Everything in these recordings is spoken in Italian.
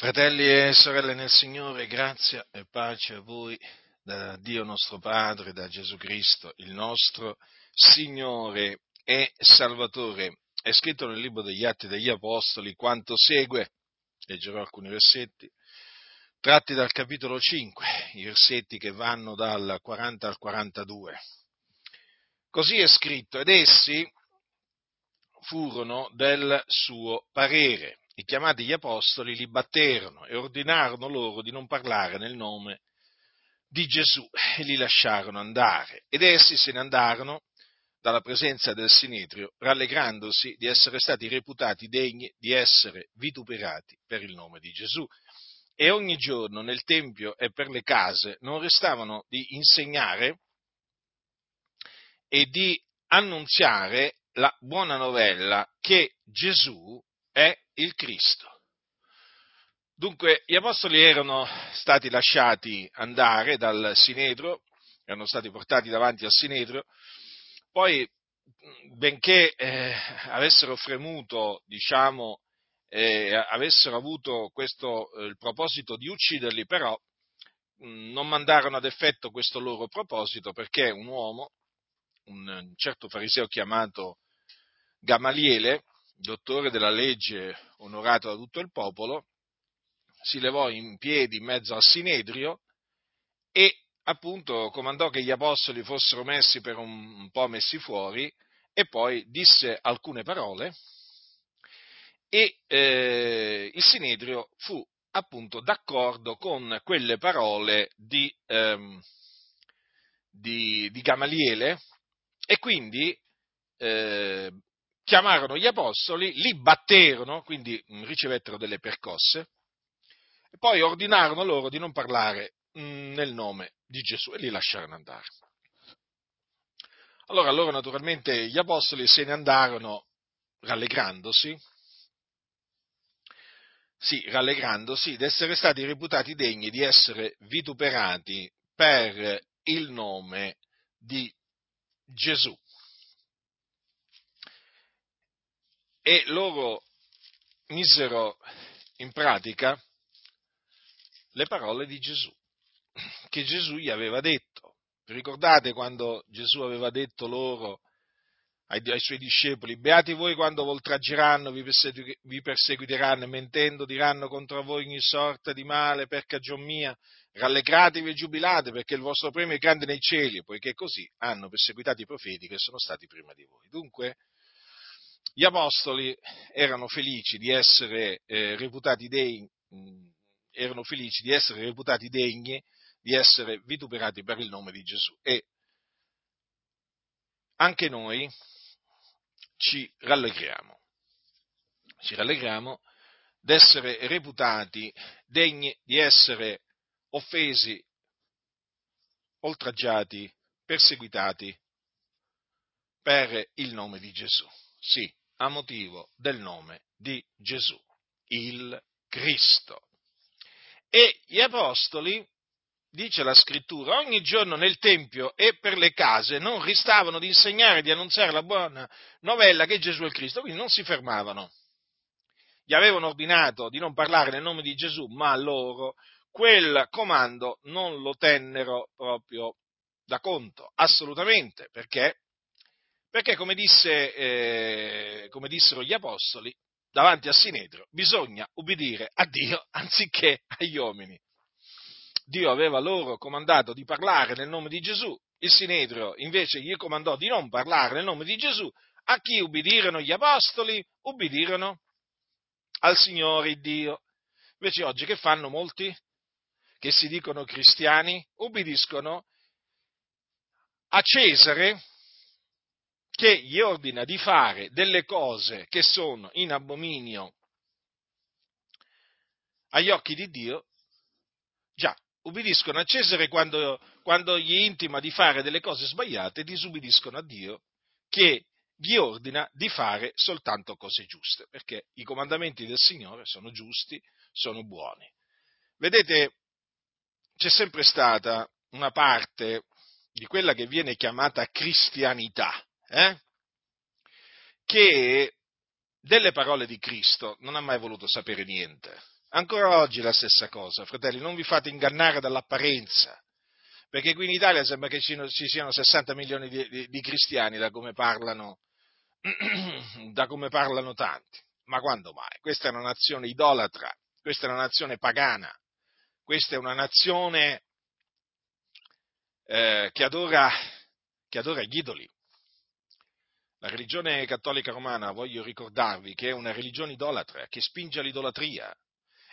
Fratelli e sorelle nel Signore, grazia e pace a voi da Dio nostro Padre, da Gesù Cristo, il nostro Signore e Salvatore. È scritto nel libro degli Atti degli Apostoli quanto segue, leggerò alcuni versetti, tratti dal capitolo 5, i versetti che vanno dal 40 al 42. Così è scritto, ed essi furono del suo parere i chiamati gli apostoli li batterono e ordinarono loro di non parlare nel nome di Gesù e li lasciarono andare. Ed essi se ne andarono dalla presenza del Sinedrio, rallegrandosi di essere stati reputati degni di essere vituperati per il nome di Gesù. E ogni giorno nel Tempio e per le case non restavano di insegnare e di annunziare la buona novella che Gesù è il Cristo. Dunque gli apostoli erano stati lasciati andare dal Sinedro, erano stati portati davanti al Sinedro, poi benché eh, avessero fremuto, diciamo, eh, avessero avuto questo, eh, il proposito di ucciderli, però mh, non mandarono ad effetto questo loro proposito perché un uomo, un certo fariseo chiamato Gamaliele, dottore della legge onorato da tutto il popolo, si levò in piedi in mezzo al Sinedrio e appunto comandò che gli apostoli fossero messi per un, po' messi fuori e poi disse alcune parole e eh, il Sinedrio fu appunto d'accordo con quelle parole di, ehm, di, di Gamaliele e quindi eh, chiamarono gli apostoli, li batterono, quindi mm, ricevettero delle percosse, e poi ordinarono loro di non parlare mm, nel nome di Gesù e li lasciarono andare. Allora loro naturalmente gli apostoli se ne andarono rallegrandosi, sì, rallegrandosi d'essere stati reputati degni di essere vituperati per il nome di Gesù. E loro misero in pratica le parole di Gesù, che Gesù gli aveva detto. Ricordate quando Gesù aveva detto loro, ai, ai suoi discepoli, beati voi quando voltraggeranno, vi, persegu- vi perseguiteranno, mentendo diranno contro voi ogni sorta di male per cagion mia, rallegratevi e giubilate perché il vostro premio è grande nei cieli, poiché così hanno perseguitato i profeti che sono stati prima di voi. Dunque, gli apostoli erano felici di essere eh, reputati degni, mh, erano felici di essere reputati degni di essere vituperati per il nome di Gesù e anche noi ci rallegriamo, ci rallegriamo d'essere reputati degni di essere offesi, oltraggiati, perseguitati per il nome di Gesù. Sì, a motivo del nome di Gesù, il Cristo. E gli apostoli, dice la scrittura, ogni giorno nel Tempio e per le case non ristavano di insegnare di annunziare la buona novella che Gesù è il Cristo, quindi non si fermavano. Gli avevano ordinato di non parlare nel nome di Gesù, ma loro quel comando non lo tennero proprio da conto, assolutamente, perché perché, come, disse, eh, come dissero gli apostoli, davanti a Sinedro, bisogna ubbidire a Dio anziché agli uomini. Dio aveva loro comandato di parlare nel nome di Gesù, il Sinedro invece gli comandò di non parlare nel nome di Gesù. A chi ubbidirono gli apostoli? Ubbidirono al Signore Dio. Invece oggi che fanno molti? Che si dicono cristiani? Ubbidiscono a Cesare che gli ordina di fare delle cose che sono in abominio agli occhi di Dio, già, ubbidiscono a Cesare quando, quando gli intima di fare delle cose sbagliate, disubbidiscono a Dio che gli ordina di fare soltanto cose giuste, perché i comandamenti del Signore sono giusti, sono buoni. Vedete, c'è sempre stata una parte di quella che viene chiamata cristianità, eh? che delle parole di Cristo non ha mai voluto sapere niente. Ancora oggi la stessa cosa, fratelli, non vi fate ingannare dall'apparenza, perché qui in Italia sembra che ci, siano 60 milioni di, di, di cristiani da come, parlano, da come parlano tanti. Ma quando mai? Questa è una nazione idolatra, questa è una nazione pagana, questa è una nazione eh, che, adora, che adora gli idoli. La religione cattolica romana, voglio ricordarvi, che è una religione idolatra, che spinge all'idolatria.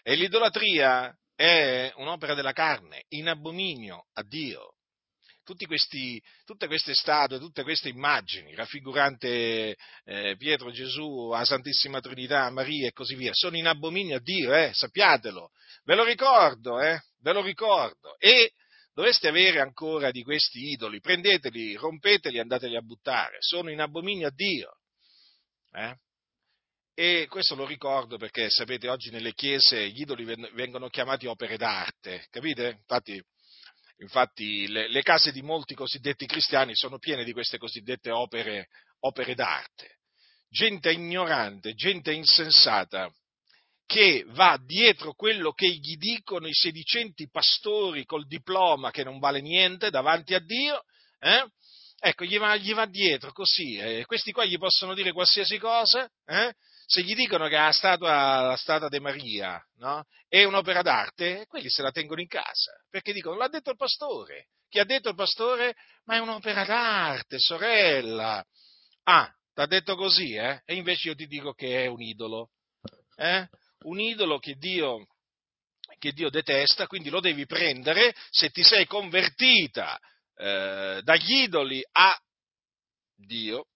E l'idolatria è un'opera della carne, in abominio a Dio. Questi, tutte queste statue, tutte queste immagini raffigurante eh, Pietro, Gesù, la Santissima Trinità, Maria e così via, sono in abominio a Dio, eh, sappiatelo. Ve lo ricordo, eh, ve lo ricordo. E dovreste avere ancora di questi idoli, prendeteli, rompeteli e andateli a buttare, sono in abominio a Dio. Eh? E questo lo ricordo perché, sapete, oggi nelle chiese gli idoli vengono chiamati opere d'arte, capite? Infatti, infatti le, le, case di molti cosiddetti cristiani sono piene di queste cosiddette opere, opere d'arte. Gente ignorante, gente insensata, che va dietro quello che gli dicono i sedicenti pastori col diploma che non vale niente davanti a Dio, eh? ecco, gli va, gli va, dietro così, eh? questi qua gli possono dire qualsiasi cosa, eh? se gli dicono che la statua, la statua di Maria no? è un'opera d'arte, quelli se la tengono in casa, perché dicono, l'ha detto il pastore, chi ha detto il pastore? Ma è un'opera d'arte, sorella. Ah, t'ha detto così, eh? E invece io ti dico che è un idolo. Eh? Un idolo che Dio, che Dio detesta, quindi lo devi prendere se ti sei convertita eh, dagli idoli a Dio,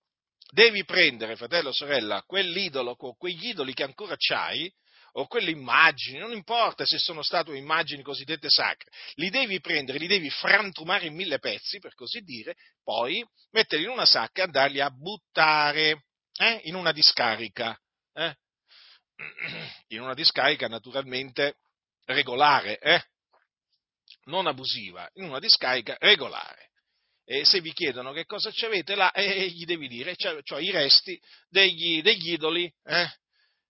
devi prendere, fratello o sorella, quell'idolo, quegli idoli che ancora c'hai, o quelle immagini, non importa se sono state immagini cosiddette sacre, li devi prendere, li devi frantumare in mille pezzi, per così dire, poi metterli in una sacca e andarli a buttare eh, in una discarica. Eh? In una discarica naturalmente regolare, eh? non abusiva, in una discarica regolare. E se vi chiedono che cosa ci avete là, eh, gli devi dire, cioè, cioè i resti degli, degli idoli eh?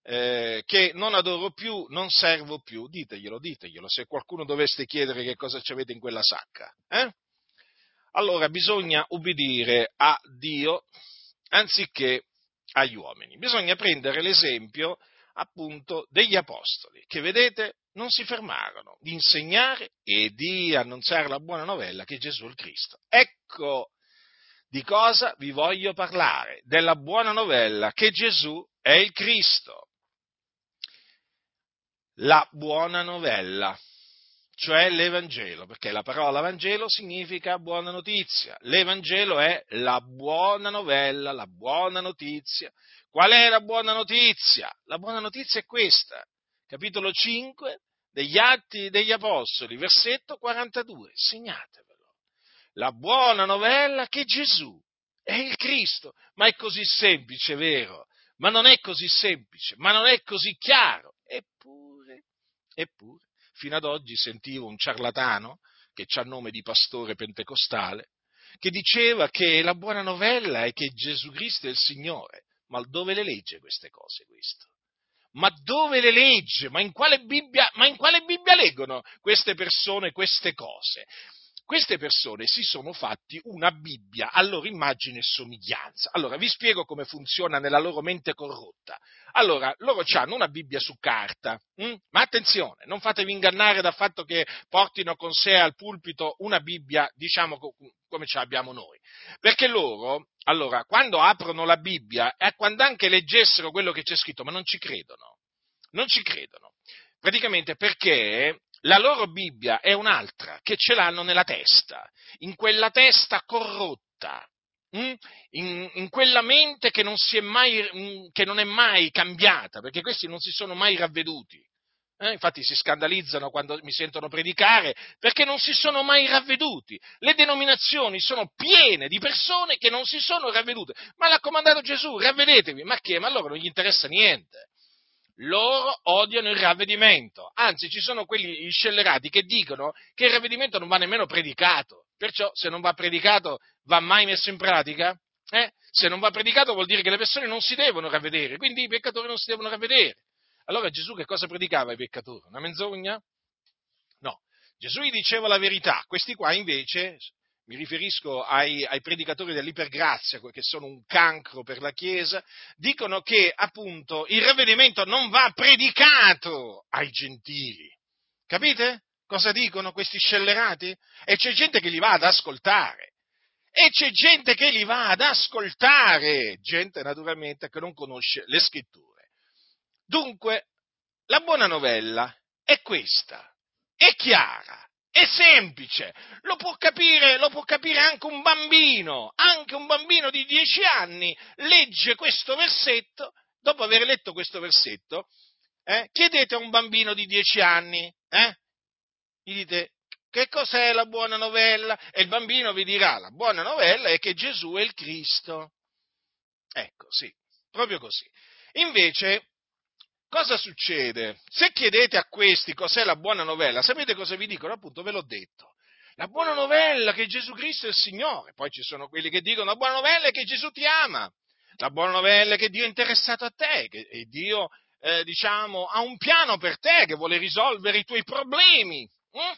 Eh, che non adoro più, non servo più, diteglielo, diteglielo, se qualcuno dovesse chiedere che cosa ci avete in quella sacca. Eh? Allora bisogna ubbidire a Dio anziché agli uomini. Bisogna prendere l'esempio appunto degli apostoli, che vedete non si fermarono di insegnare e di annunziare la buona novella che Gesù è il Cristo. Ecco di cosa vi voglio parlare, della buona novella che Gesù è il Cristo. La buona novella, cioè l'Evangelo, perché la parola Vangelo significa buona notizia. L'Evangelo è la buona novella, la buona notizia Qual è la buona notizia? La buona notizia è questa, capitolo 5 degli Atti degli Apostoli, versetto 42, segnatevelo. La buona novella che Gesù è il Cristo, ma è così semplice, vero? Ma non è così semplice, ma non è così chiaro. Eppure, eppure, fino ad oggi sentivo un ciarlatano che ha nome di pastore pentecostale, che diceva che la buona novella è che Gesù Cristo è il Signore. Ma dove le legge queste cose questo? Ma dove le legge? Ma in quale Bibbia, ma in quale Bibbia leggono queste persone queste cose? Queste persone si sono fatti una Bibbia a loro immagine e somiglianza. Allora, vi spiego come funziona nella loro mente corrotta. Allora, loro hanno una Bibbia su carta, hm? ma attenzione, non fatevi ingannare dal fatto che portino con sé al pulpito una Bibbia, diciamo, come ce l'abbiamo noi. Perché loro, allora, quando aprono la Bibbia e quando anche leggessero quello che c'è scritto, ma non ci credono, non ci credono. Praticamente perché la loro Bibbia è un'altra, che ce l'hanno nella testa, in quella testa corrotta, hm? in, in, quella mente che non, mai, hm, che non, è mai cambiata, perché questi non si sono mai ravveduti. Eh? Infatti si scandalizzano quando mi sentono predicare perché non si sono mai ravveduti. Le denominazioni sono piene di persone che non si sono ravvedute. Ma l'ha comandato Gesù, ravvedetevi. Ma che? Ma loro non gli interessa niente loro odiano il ravvedimento, anzi ci sono quelli scellerati che dicono che il ravvedimento non va nemmeno predicato, perciò se non va predicato va mai messo in pratica? Eh? Se non va predicato vuol dire che le persone non si devono ravvedere, quindi i peccatori non si devono ravvedere. Allora Gesù che cosa predicava ai peccatori? Una menzogna? No, Gesù gli diceva la verità, questi qua invece, mi riferisco ai, ai predicatori dell'ipergrazia, che sono un cancro per la Chiesa, dicono che appunto il ravvedimento non va predicato ai gentili. Capite? Cosa dicono questi scellerati? E c'è gente che li va ad ascoltare. E c'è gente che li va ad ascoltare, gente naturalmente che non conosce le scritture. Dunque, la buona novella è questa, è chiara, è semplice, lo può capire, lo può capire anche un bambino, anche un bambino di dieci anni legge questo versetto, dopo aver letto questo versetto, eh, chiedete a un bambino di dieci anni, eh, gli dite che cos'è la buona novella? E il bambino vi dirà, la buona novella è che Gesù è il Cristo. Ecco, sì, proprio così. Invece, cosa succede? Se chiedete a questi cos'è la buona novella, sapete cosa vi dicono? Appunto, ve l'ho detto. La buona novella che Gesù Cristo è il Signore. Poi ci sono quelli che dicono la buona novella è che Gesù ti ama. La buona novella è che Dio è interessato a te, che Dio, eh, diciamo, ha un piano per te, che vuole risolvere i tuoi problemi. Mm?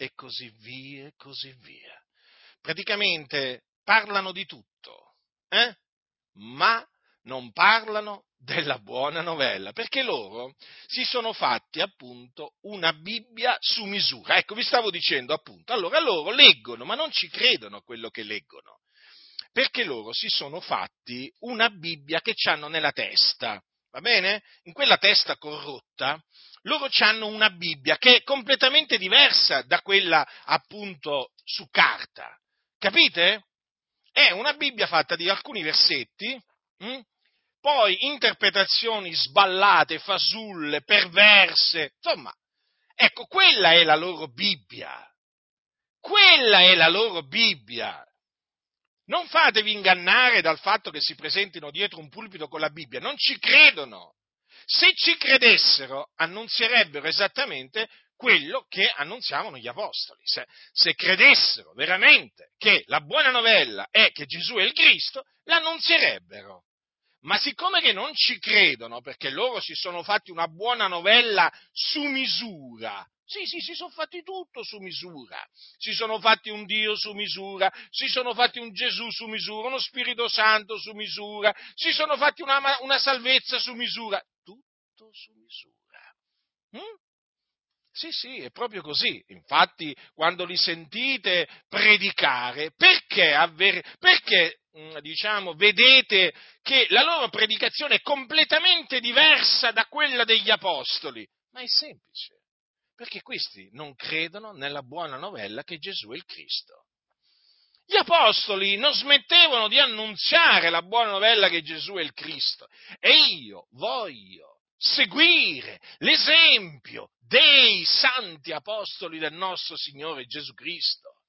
e così via, e così via. Praticamente parlano di tutto, eh? ma non parlano della buona novella, perché loro si sono fatti appunto una Bibbia su misura. Ecco, vi stavo dicendo appunto, allora loro leggono, ma non ci credono a quello che leggono, perché loro si sono fatti una Bibbia che hanno nella testa, va bene? In quella testa corrotta loro hanno una Bibbia che è completamente diversa da quella appunto su carta. Capite? È una Bibbia fatta di alcuni versetti, mh? Hm? poi interpretazioni sballate, fasulle, perverse, insomma, ecco, quella è la loro Bibbia. Quella è la loro Bibbia. Non fatevi ingannare dal fatto che si presentino dietro un pulpito con la Bibbia, non ci credono. Se ci credessero, annunzierebbero esattamente quello che annunziavano gli apostoli. Se, se, credessero veramente che la buona novella è che Gesù è il Cristo, l'annunzierebbero. Ma siccome che non ci credono, perché loro si sono fatti una buona novella su misura, sì, sì, si sono fatti tutto su misura. Si sono fatti un Dio su misura, si sono fatti un Gesù su misura, uno Spirito Santo su misura, si sono fatti una, una salvezza su misura. Tutto su misura. Hm? Sì, sì, è proprio così. Infatti, quando li sentite predicare, perché, avver- perché mm, diciamo, vedete che la loro predicazione è completamente diversa da quella degli apostoli? Ma è semplice perché questi non credono nella buona novella che Gesù è il Cristo. Gli apostoli non smettevano di annunziare la buona novella che Gesù è il Cristo e io voglio seguire l'esempio dei santi apostoli del nostro Signore Gesù Cristo.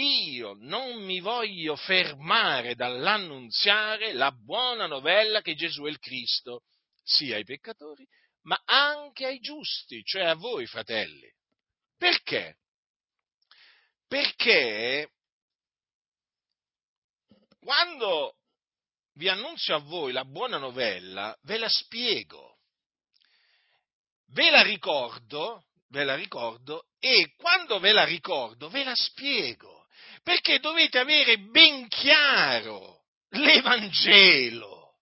Io non mi voglio fermare dall'annunziare la buona novella che Gesù è il Cristo, sia ai peccatori ma anche ai giusti, cioè a voi fratelli. Perché? Perché quando vi annunzio a voi la buona novella, ve la spiego, ve la ricordo, ve la ricordo e quando ve la ricordo ve la spiego, perché dovete avere ben chiaro l'Evangelo.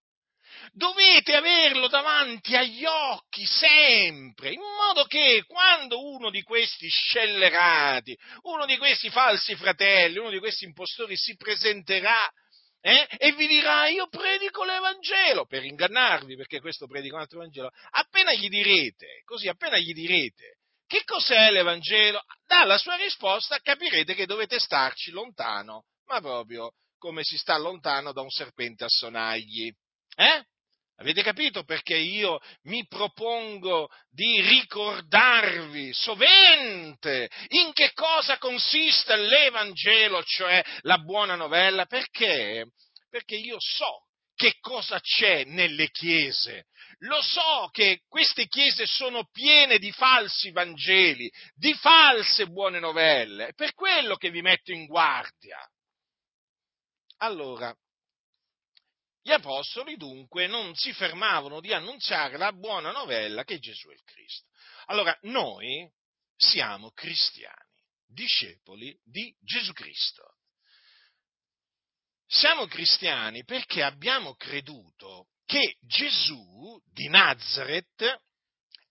Dovete averlo davanti agli occhi sempre, in modo che quando uno di questi scellerati, uno di questi falsi fratelli, uno di questi impostori si presenterà eh, e vi dirà io predico l'Evangelo, per ingannarvi, perché questo predica un altro Vangelo, appena gli direte, così appena gli direte, che cos'è l'Evangelo? Dalla sua risposta capirete che dovete starci lontano, ma proprio come si sta lontano da un serpente a sonagli. Eh? Avete capito perché io mi propongo di ricordarvi sovente in che cosa consiste l'Evangelo, cioè la buona novella? Perché? Perché io so che cosa c'è nelle chiese. Lo so che queste chiese sono piene di falsi Vangeli, di false buone novelle. È per quello che vi metto in guardia. Allora, Gli apostoli dunque non si fermavano di annunciare la buona novella che Gesù è il Cristo. Allora, noi siamo cristiani, discepoli di Gesù Cristo. Siamo cristiani perché abbiamo creduto che Gesù di Nazareth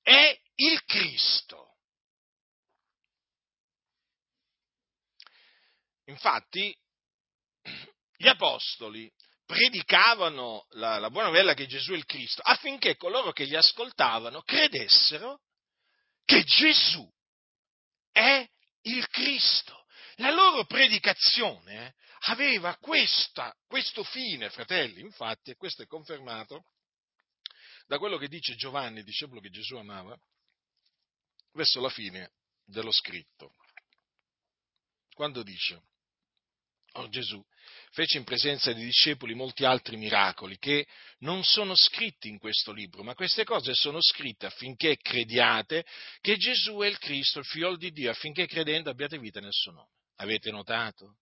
è il Cristo. Infatti, gli apostoli predicavano la, la, buona novella che Gesù è il Cristo affinché coloro che li ascoltavano credessero che Gesù è il Cristo. La loro predicazione aveva questa, questo fine, fratelli, infatti, e questo è confermato da quello che dice Giovanni, discepolo che Gesù amava, verso la fine dello scritto. Quando dice, oh Gesù, fece in presenza dei discepoli molti altri miracoli che non sono scritti in questo libro, ma queste cose sono scritte affinché crediate che Gesù è il Cristo, il figlio di Dio, affinché credendo abbiate vita nel suo nome. Avete notato?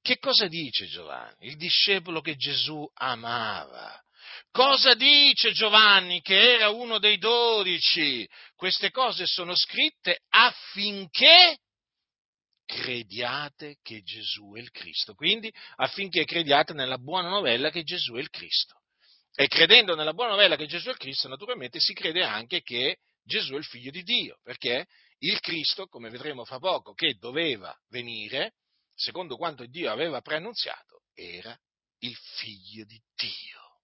Che cosa dice Giovanni? Il discepolo che Gesù amava. Cosa dice Giovanni che era uno dei dodici? Queste cose sono scritte affinché crediate che Gesù è il Cristo. Quindi affinché crediate nella buona novella che Gesù è il Cristo. E credendo nella buona novella che Gesù è il Cristo, naturalmente si crede anche che Gesù è il figlio di Dio, perché il Cristo, come vedremo fra poco, che doveva venire, secondo quanto Dio aveva preannunziato, era il figlio di Dio.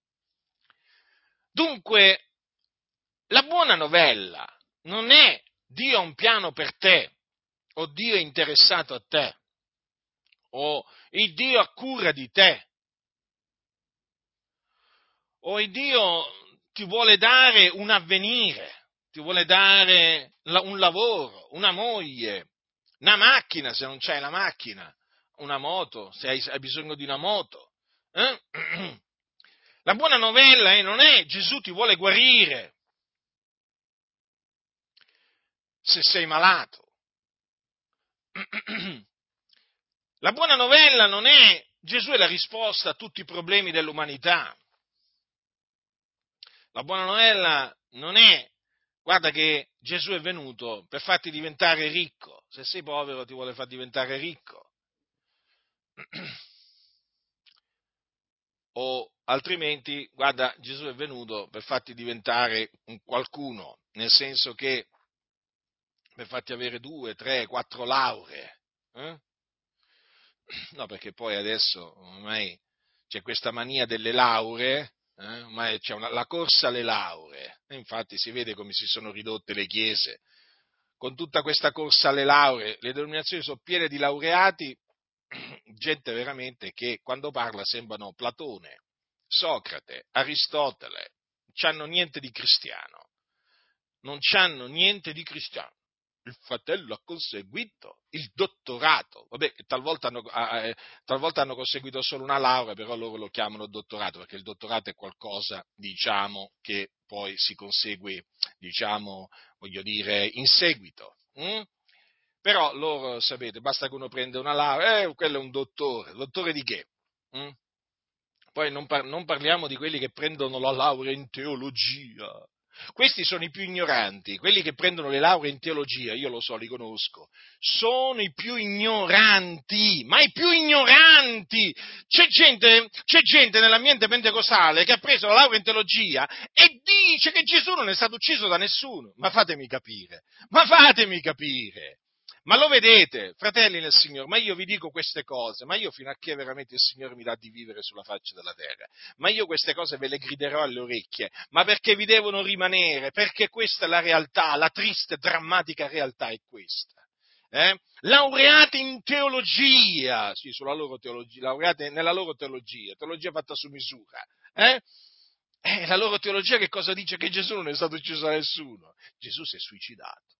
Dunque, la buona novella non è Dio ha un piano per te, o Dio è interessato a te, o il Dio ha cura di te, o il Dio ti vuole dare un avvenire, ti vuole dare un lavoro, una moglie, una macchina se non c'hai la macchina, una moto, se hai, bisogno di una moto. Eh? La buona novella eh, non è Gesù ti vuole guarire se sei malato. La buona novella non è Gesù è la risposta a tutti i problemi dell'umanità. La buona novella non è guarda che Gesù è venuto per farti diventare ricco. Se sei povero ti vuole far diventare ricco. o altrimenti, guarda, Gesù è venuto per farti diventare un qualcuno, nel senso che per farti avere due, tre, quattro lauree. Eh? No, perché poi adesso ormai c'è questa mania delle lauree, eh? c'è una, la corsa alle lauree, infatti si vede come si sono ridotte le chiese. Con tutta questa corsa alle lauree, le denominazioni sono piene di laureati gente veramente che quando parla sembrano Platone, Socrate, Aristotele, non hanno niente di cristiano, non hanno niente di cristiano. Il fratello ha conseguito il dottorato, vabbè, talvolta hanno, eh, talvolta hanno conseguito solo una laurea, però loro lo chiamano dottorato, perché il dottorato è qualcosa, diciamo, che poi si consegue, diciamo, voglio dire, in seguito. Hm? Però loro, sapete, basta che uno prenda una laurea, eh, quello è un dottore, dottore di che? Mm? Poi non, par- non, parliamo di quelli che prendono la laurea in teologia. Questi sono i più ignoranti, quelli che prendono le lauree in teologia, io lo so, li conosco, sono i più ignoranti, ma i più ignoranti! C'è gente, c'è gente nell'ambiente pentecostale che ha preso la laurea in teologia e dice che Gesù non è stato ucciso da nessuno. Ma fatemi capire, ma fatemi capire! Ma lo vedete, fratelli nel Signore, ma io vi dico queste cose, ma io fino a che veramente il Signore mi dà di vivere sulla faccia della terra, ma io queste cose ve le griderò alle orecchie, ma perché vi devono rimanere, perché questa è la realtà, la triste, drammatica realtà è questa. Eh? Laureati in teologia, sì, sulla loro teologia, laureati nella loro teologia, teologia fatta su misura. Eh? Eh, la loro teologia che cosa dice? Che Gesù non è stato ucciso da nessuno. Gesù si è suicidato.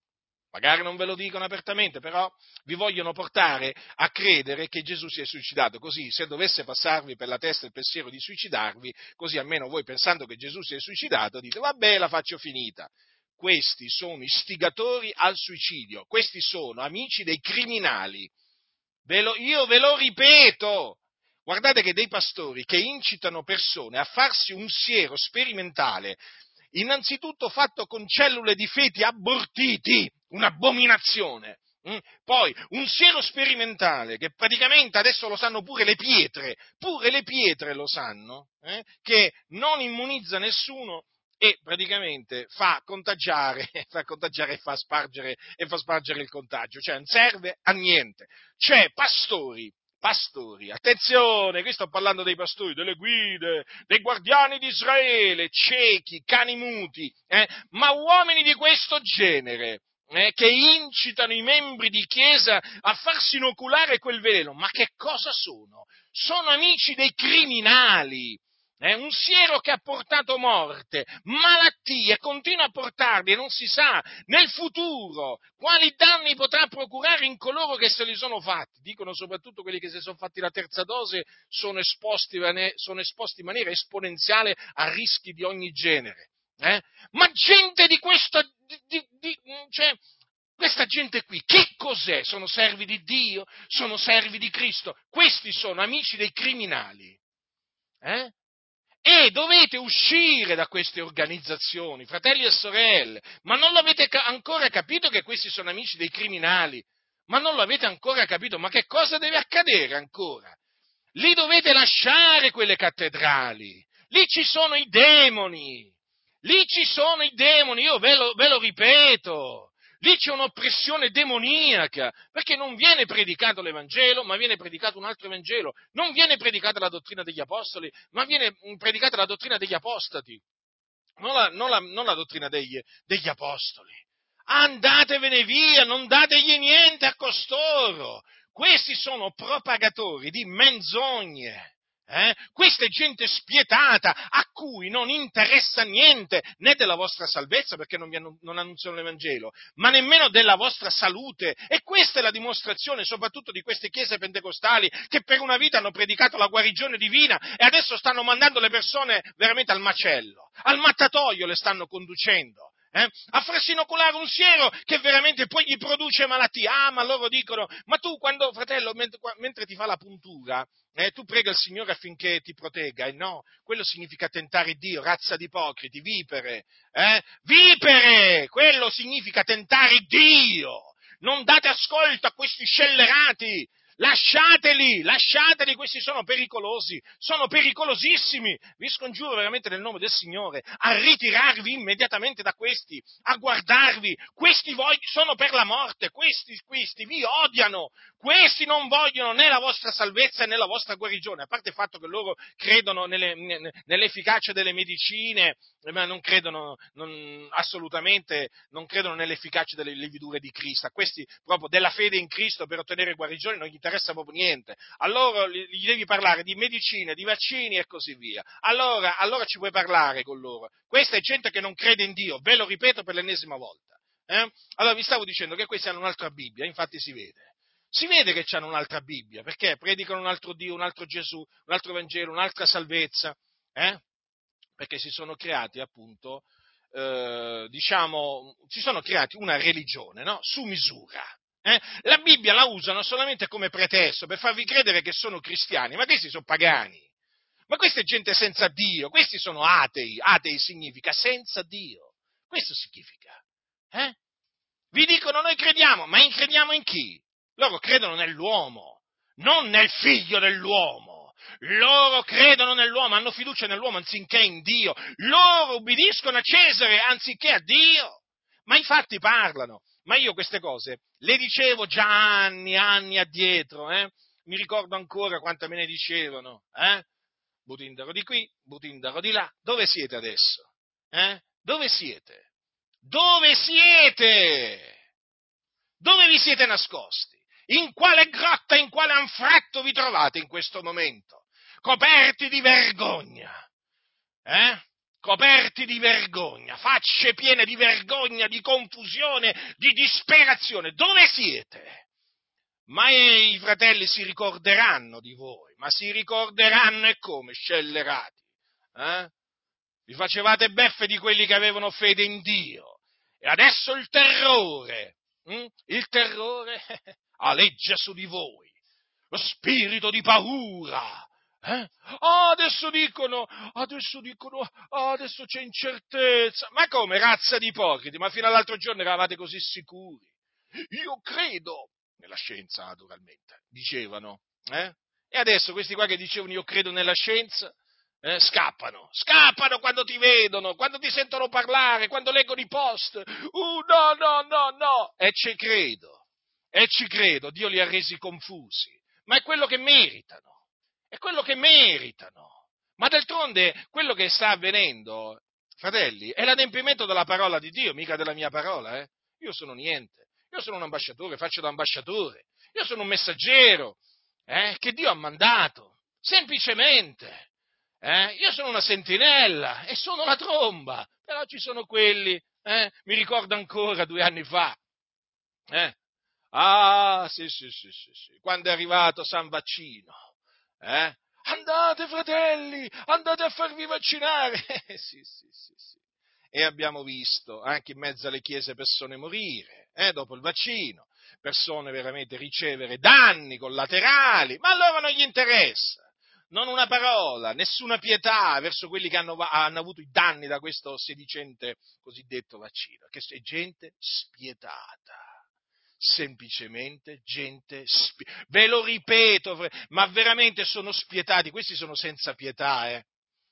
Magari non ve lo dicono apertamente, però vi vogliono portare a credere che Gesù si è suicidato, così se dovesse passarvi per la testa il pensiero di suicidarvi, così almeno voi pensando che Gesù si è suicidato dite vabbè la faccio finita. Questi sono istigatori al suicidio, questi sono amici dei criminali. Ve lo, io ve lo ripeto, guardate che dei pastori che incitano persone a farsi un siero sperimentale, innanzitutto fatto con cellule di feti abortiti, un'abominazione, Mm? Poi un siero sperimentale che praticamente adesso lo sanno pure le pietre, pure le pietre lo sanno, eh? che non immunizza nessuno e praticamente fa contagiare, fa contagiare e fa, spargere, e fa spargere il contagio, cioè non serve a niente. Cioè, pastori, pastori, attenzione, qui sto parlando dei pastori, delle guide, dei guardiani di Israele, ciechi, cani muti, eh? ma uomini di questo genere, eh, che incitano i membri di chiesa a farsi inoculare quel veleno. Ma che cosa sono? Sono amici dei criminali. Eh, un siero che ha portato morte, malattie, continua a portarli e non si sa nel futuro quali danni potrà procurare in coloro che se li sono fatti. Dicono soprattutto quelli che si sono fatti la terza dose sono esposti, sono esposti in maniera esponenziale a rischi di ogni genere. Eh? Ma gente di questo, di, di, cioè, questa gente qui, che cos'è? Sono servi di Dio? Sono servi di Cristo? Questi sono amici dei criminali. Eh? E dovete uscire da queste organizzazioni, fratelli e sorelle, ma non l'avete ancora capito che questi sono amici dei criminali? Ma non lo avete ancora capito? Ma che cosa deve accadere ancora? Lì dovete lasciare quelle cattedrali, lì ci sono i demoni, Lì ci sono i demoni, io ve lo, ve lo ripeto. Lì c'è un'oppressione demoniaca, perché non viene predicato l'Evangelo, ma viene predicato un altro Evangelo. Non viene predicata la dottrina degli Apostoli, ma viene mm, predicata la dottrina degli Apostati. Non la, non la, non la dottrina degli, degli Apostoli. Andatevene via, non dategli niente a costoro. Questi sono propagatori di menzogne. Eh? Questa è gente spietata a cui non interessa niente né della vostra salvezza perché non, vi annu- non annunziano l'Evangelo, ma nemmeno della vostra salute. E questa è la dimostrazione soprattutto di queste chiese pentecostali che per una vita hanno predicato la guarigione divina e adesso stanno mandando le persone veramente al macello, al mattatoio le stanno conducendo eh? a farsi inoculare un siero che veramente poi gli produce malattia. Ah, ma loro dicono, ma tu quando, fratello, mentre, mentre ti fa la puntura, eh, tu prega il Signore affinché ti protegga. E no, quello significa tentare Dio, razza di ipocriti, vipere. Eh? Vipere! Quello significa tentare Dio. Non date ascolto a questi scellerati Lasciateli, lasciateli, questi sono pericolosi, sono pericolosissimi. Vi scongiuro veramente nel nome del Signore a ritirarvi immediatamente da questi, a guardarvi. Questi voi sono per la morte, questi, questi vi odiano, questi non vogliono né la vostra salvezza né la vostra guarigione, a parte il fatto che loro credono nelle, nell'efficacia delle medicine, ma non credono non, assolutamente, non credono nell'efficacia delle lividure di Cristo. Questi proprio della fede in Cristo per ottenere guarigione non gli interessa interessa proprio niente. Allora gli devi parlare di medicina, di vaccini e così via. Allora, allora ci puoi parlare con loro. Questa è gente che non crede in Dio, ve lo ripeto per l'ennesima volta. Eh? Allora vi stavo dicendo che questi hanno un'altra Bibbia, infatti si vede. Si vede che hanno un'altra Bibbia, perché predicano un altro Dio, un altro Gesù, un altro Vangelo, un'altra salvezza, eh? perché si sono creati appunto, eh, diciamo, si sono creati una religione no? su misura. Eh? La Bibbia la usano solamente come pretesto per farvi credere che sono cristiani, ma questi sono pagani. Ma questa è gente senza Dio, questi sono atei. Atei significa senza Dio. Questo significa. Eh? Vi dicono noi crediamo, ma crediamo in chi? Loro credono nell'uomo, non nel figlio dell'uomo. Loro credono nell'uomo, hanno fiducia nell'uomo anziché in Dio. Loro ubbidiscono a Cesare anziché a Dio. Ma infatti parlano. Ma io queste cose le dicevo già anni, anni addietro, eh? mi ricordo ancora quanto me ne dicevano, eh? Butindaro di qui, Butindaro di là, dove siete adesso? Eh? Dove siete? Dove siete? Dove vi siete nascosti? In quale grotta, in quale anfratto vi trovate in questo momento? Coperti di vergogna. Eh? Coperti di vergogna, facce piene di vergogna, di confusione, di disperazione. Dove siete? Ma i fratelli si ricorderanno di voi, ma si ricorderanno e come, scellerati. Eh? Vi facevate beffe di quelli che avevano fede in Dio. E adesso il terrore, hm? il terrore aleggia su di voi. Lo spirito di paura Eh? Oh, adesso dicono, adesso dicono, oh, adesso c'è incertezza. Ma come, razza di ipocriti? Ma fino all'altro giorno eravate così sicuri. Io credo nella scienza, naturalmente, dicevano. Eh? E adesso questi qua che dicevano io credo nella scienza, eh, scappano, scappano quando ti vedono, quando ti sentono parlare, quando leggono i post. Uh, no, no, no, no. E ci credo, e ci credo, Dio li ha resi confusi, ma è quello che meritano, è quello che meritano. Ma d'altronde quello che sta avvenendo, fratelli, è l'adempimento della parola di Dio, mica della mia parola, eh? Io sono niente, io sono un ambasciatore, faccio da ambasciatore, io sono un messaggero eh, che Dio ha mandato, semplicemente. Eh? Io sono una sentinella e sono la tromba, però ci sono quelli, eh? mi ricordo ancora due anni fa. Eh? Ah, sì, sì, sì, sì, sì, quando è arrivato San Vaccino. Eh? Andate, fratelli, andate a farvi vaccinare. sì, sì, sì, sì. E abbiamo visto anche in mezzo alle chiese persone morire eh, dopo il vaccino, persone veramente ricevere danni collaterali, ma a loro non gli interessa non una parola, nessuna pietà verso quelli che hanno, hanno, avuto i danni da questo sedicente cosiddetto vaccino, che è gente spietata, semplicemente gente spietata. Ve lo ripeto, ma veramente sono spietati, questi sono senza pietà, eh?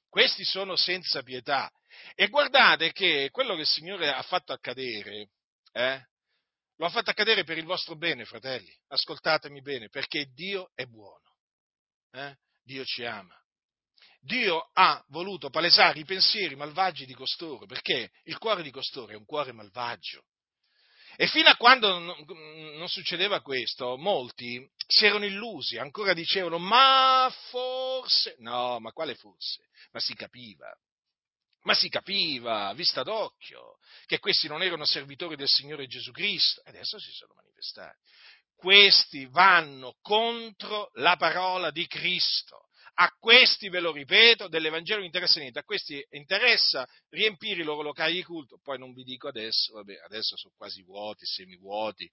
questi sono senza pietà. E guardate che quello che il Signore ha fatto accadere, eh, lo ha fatto accadere per il vostro bene, fratelli. Ascoltatemi bene, perché Dio è buono. Eh? Dio ci ama. Dio ha voluto palesare i pensieri malvagi di costoro, perché il cuore di costoro è un cuore malvagio. E fino a quando non succedeva questo, molti si erano illusi, ancora dicevano, ma forse, no, ma quale forse? Ma si capiva, ma si capiva, vista d'occhio, che questi non erano servitori del Signore Gesù Cristo, e adesso si sono manifestati. Questi vanno contro la parola di Cristo. A questi, ve lo ripeto, dell'Evangelo interessa niente, a questi interessa riempire i loro locali di culto, poi non vi dico adesso, vabbè, adesso sono quasi vuoti, semivuoti,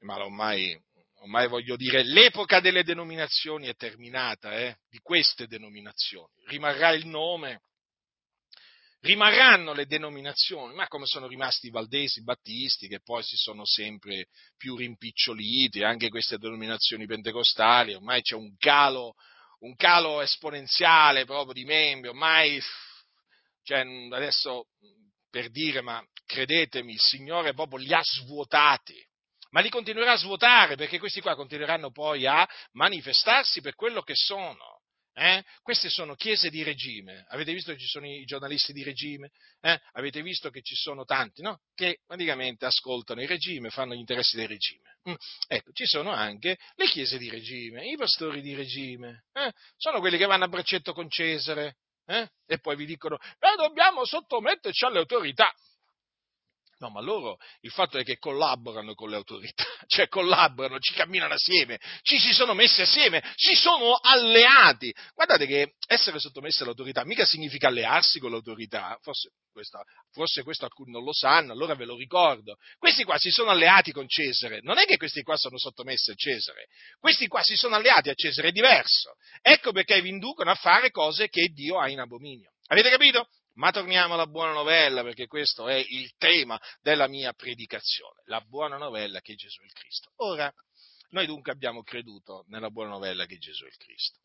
ma ormai, ormai voglio dire, l'epoca delle denominazioni è terminata, eh, di queste denominazioni, rimarrà il nome, rimarranno le denominazioni, ma come sono rimasti i valdesi, i battisti, che poi si sono sempre più rimpiccioliti, anche queste denominazioni pentecostali, ormai c'è un calo, un calo esponenziale proprio di membri, ormai, cioè, adesso per dire, ma credetemi, il Signore proprio li ha svuotati, ma li continuerà a svuotare perché questi qua continueranno poi a manifestarsi per quello che sono eh? Queste sono chiese di regime. Avete visto che ci sono i giornalisti di regime? Eh? Avete visto che ci sono tanti no? che praticamente ascoltano il regime, fanno gli interessi del regime. Mm. Ecco, ci sono anche le chiese di regime, i pastori di regime. Eh? Sono quelli che vanno a braccetto con Cesare eh? e poi vi dicono: Beh, dobbiamo sottometterci alle autorità. No, ma loro il fatto è che collaborano con le autorità, cioè collaborano, ci camminano assieme, ci si sono messi assieme, si sono alleati. Guardate che essere sottomessi all'autorità mica significa allearsi con l'autorità, forse, questa, forse questo alcuni non lo sanno, allora ve lo ricordo. Questi qua si sono alleati con Cesare, non è che questi qua sono sottomessi a Cesare, questi qua si sono alleati a Cesare, è diverso. Ecco perché vi inducono a fare cose che Dio ha in abominio. Avete capito? Ma torniamo alla buona novella, perché questo è il tema della mia predicazione, la buona novella che Gesù è il Cristo. Ora, noi dunque abbiamo creduto nella buona novella che Gesù è il Cristo.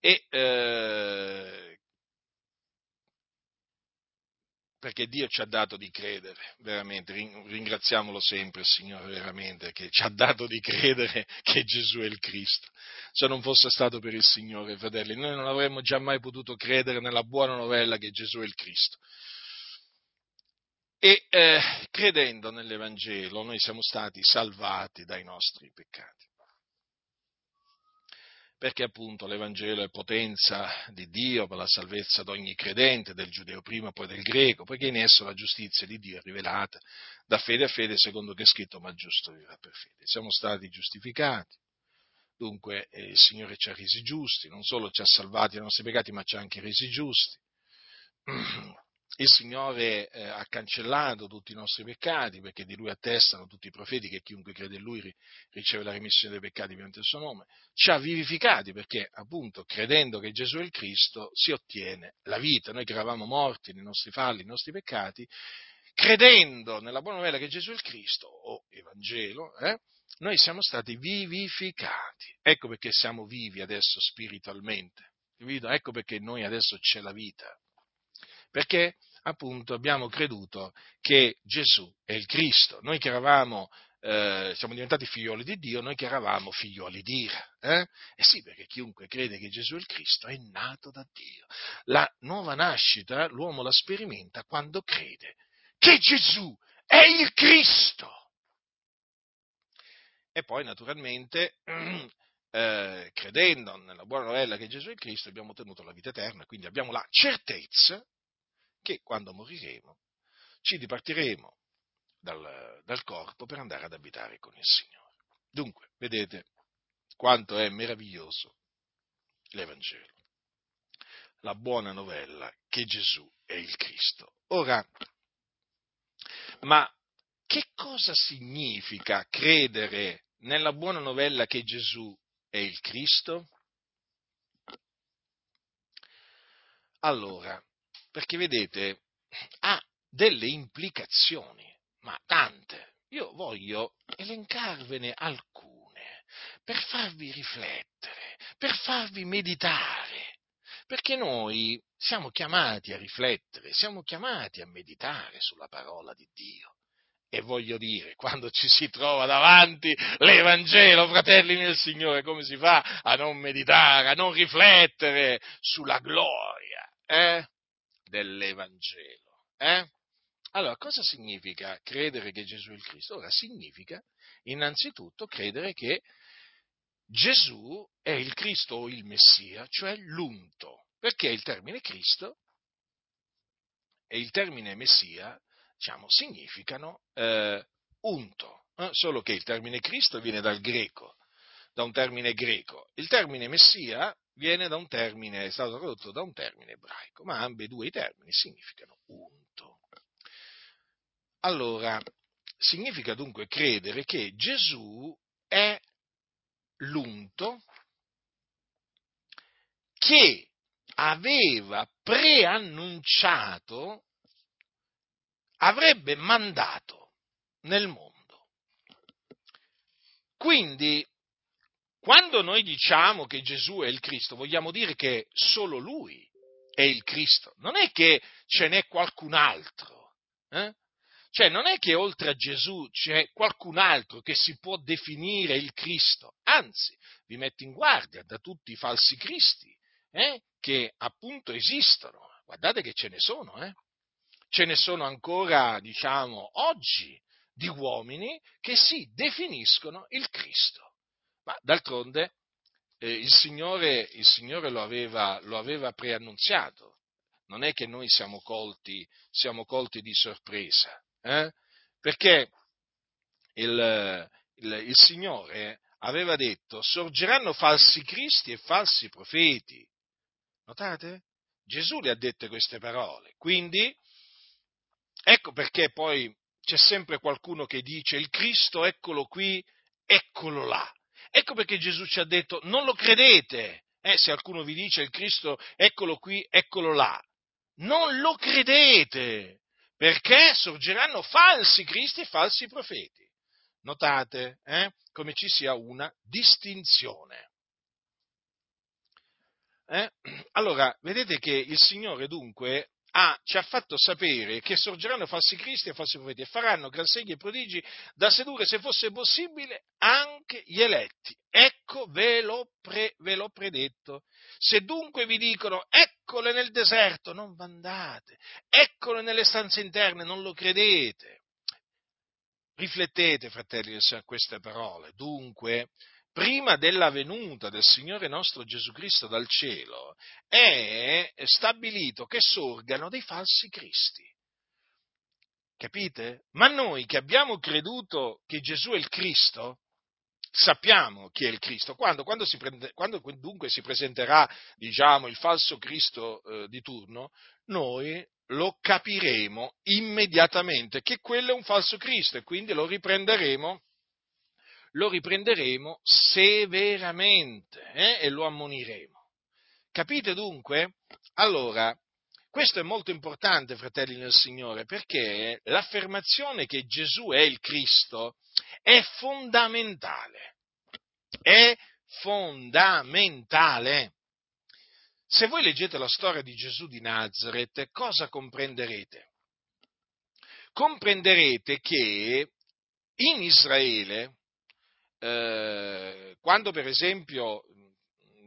E eh, perché Dio ci ha dato di credere, veramente, ringraziamolo sempre Signore veramente che ci ha dato di credere che Gesù è il Cristo. Se non fosse stato per il Signore, fratelli, noi non avremmo già mai potuto credere nella buona novella che Gesù è il Cristo. E eh, credendo nell'Evangelo noi siamo stati salvati dai nostri peccati perché appunto l'Evangelo è potenza di Dio per la salvezza di ogni credente, del giudeo prima poi del greco, poiché in esso la giustizia di Dio è rivelata da fede a fede, secondo che è scritto, ma giusto vivrà per fede. Siamo stati giustificati, dunque eh, il Signore ci ha resi giusti, non solo ci ha salvati dai nostri peccati, ma ci ha anche resi giusti. il Signore eh, ha cancellato tutti i nostri peccati perché di Lui attestano tutti i profeti che chiunque crede in Lui riceve la remissione dei peccati mediante il suo nome, ci ha vivificati perché appunto credendo che Gesù è il Cristo si ottiene la vita. Noi che eravamo morti nei nostri falli, nei nostri peccati, credendo nella buona novella che Gesù è il Cristo o Evangelo, eh, noi siamo stati vivificati. Ecco perché siamo vivi adesso spiritualmente. Ecco perché noi adesso c'è la vita. Perché appunto abbiamo creduto che Gesù è il Cristo. Noi che eravamo, eh, siamo diventati figlioli di Dio, noi che eravamo figlioli di Ira. Eh? eh sì, perché chiunque crede che Gesù è il Cristo è nato da Dio. La nuova nascita l'uomo la sperimenta quando crede che Gesù è il Cristo. E poi naturalmente, eh, credendo nella buona novella che Gesù è il Cristo, abbiamo ottenuto la vita eterna, quindi abbiamo la certezza che quando moriremo ci dipartiremo dal, dal corpo per andare ad abitare con il Signore. Dunque, vedete quanto è meraviglioso l'Evangelo, la buona novella che Gesù è il Cristo. Ora, ma che cosa significa credere nella buona novella che Gesù è il Cristo? Allora, perché vedete, ha delle implicazioni, ma tante. Io voglio elencarvene alcune per farvi riflettere, per farvi meditare, perché noi siamo chiamati a riflettere, siamo chiamati a meditare sulla parola di Dio. E voglio dire, quando ci si trova davanti l'Evangelo, fratelli nel Signore, come si fa a non meditare, a non riflettere sulla gloria? Eh? dell'Evangelo. Eh? Allora, cosa significa credere che Gesù è il Cristo? Ora, significa innanzitutto credere che Gesù è il Cristo o il Messia, cioè l'unto, perché il termine Cristo e il termine Messia, diciamo, significano eh, unto, eh? solo che il termine Cristo viene dal greco, da un termine greco. Il termine Messia viene da un termine, è stato tradotto da un termine ebraico, ma ambedue i termini significano unto. Allora, significa dunque credere che Gesù è l'unto che aveva preannunciato, avrebbe mandato nel mondo. Quindi quando noi diciamo che Gesù è il Cristo, vogliamo dire che solo Lui è il Cristo, non è che ce n'è qualcun altro. Eh? Cioè, non è che oltre a Gesù c'è qualcun altro che si può definire il Cristo, anzi, vi metto in guardia da tutti i falsi Cristi eh, che appunto esistono. Guardate che ce ne sono, eh? Ce ne sono ancora, diciamo, oggi di uomini che si definiscono il Cristo. Ma d'altronde eh, il, Signore, il Signore, lo aveva, lo aveva preannunziato, non è che noi siamo colti, siamo colti di sorpresa, eh? perché il, il, il Signore aveva detto sorgeranno falsi cristi e falsi profeti. Notate? Gesù le ha dette queste parole. Quindi, ecco perché poi c'è sempre qualcuno che dice il Cristo eccolo qui, eccolo là. Ecco perché Gesù ci ha detto non lo credete. Eh, se qualcuno vi dice il Cristo eccolo qui, eccolo là. Non lo credete, perché sorgeranno falsi Cristi e falsi profeti. Notate eh, come ci sia una distinzione. Eh? Allora, vedete che il Signore dunque ha, ci ha fatto sapere che sorgeranno falsi cristi e falsi profeti e faranno gran segni e prodigi da sedurre, se fosse possibile, anche gli eletti. Ecco, ve l'ho, pre, ve l'ho predetto. Se dunque vi dicono, eccole nel deserto, non vandate, eccole nelle stanze interne, non lo credete. Riflettete, fratelli, a queste parole. Dunque, prima della venuta del Signore nostro Gesù Cristo dal cielo, è stabilito che sorgano dei falsi cristi. Capite? Ma noi che abbiamo creduto che Gesù è il Cristo, sappiamo chi è il Cristo. Quando, quando, si prende, quando dunque si presenterà, diciamo, il falso Cristo eh, di turno, noi lo capiremo immediatamente che quello è un falso Cristo e quindi lo riprenderemo, lo riprenderemo severamente eh, e lo ammoniremo. Capite dunque? Allora, questo è molto importante, fratelli nel Signore, perché l'affermazione che Gesù è il Cristo è fondamentale. È fondamentale. Se voi leggete la storia di Gesù di Nazareth, cosa comprenderete? Comprenderete che in Israele, eh, quando per esempio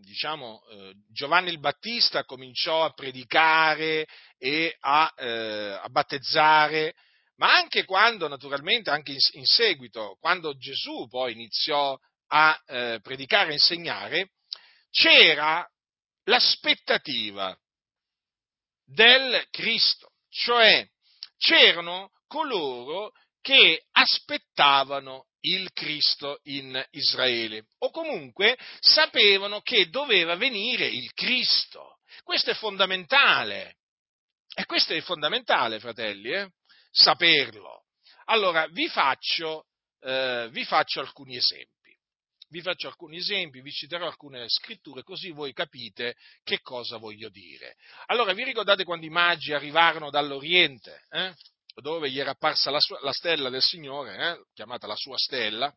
diciamo, eh, Giovanni il Battista cominciò a predicare e a, eh, a battezzare, ma anche quando, naturalmente, anche in, in, seguito, quando Gesù poi iniziò a eh, predicare e insegnare, c'era l'aspettativa del Cristo, cioè c'erano coloro che aspettavano il Cristo in Israele, o comunque sapevano che doveva venire il Cristo. Questo è fondamentale. E questo è fondamentale, fratelli, eh? saperlo. Allora, vi faccio, eh, vi faccio alcuni esempi. Vi faccio alcuni esempi, vi citerò alcune scritture, così voi capite che cosa voglio dire. Allora, vi ricordate quando i magi arrivarono dall'Oriente? Eh? Dove gli era apparsa la, sua, la stella del Signore, eh, chiamata la sua stella,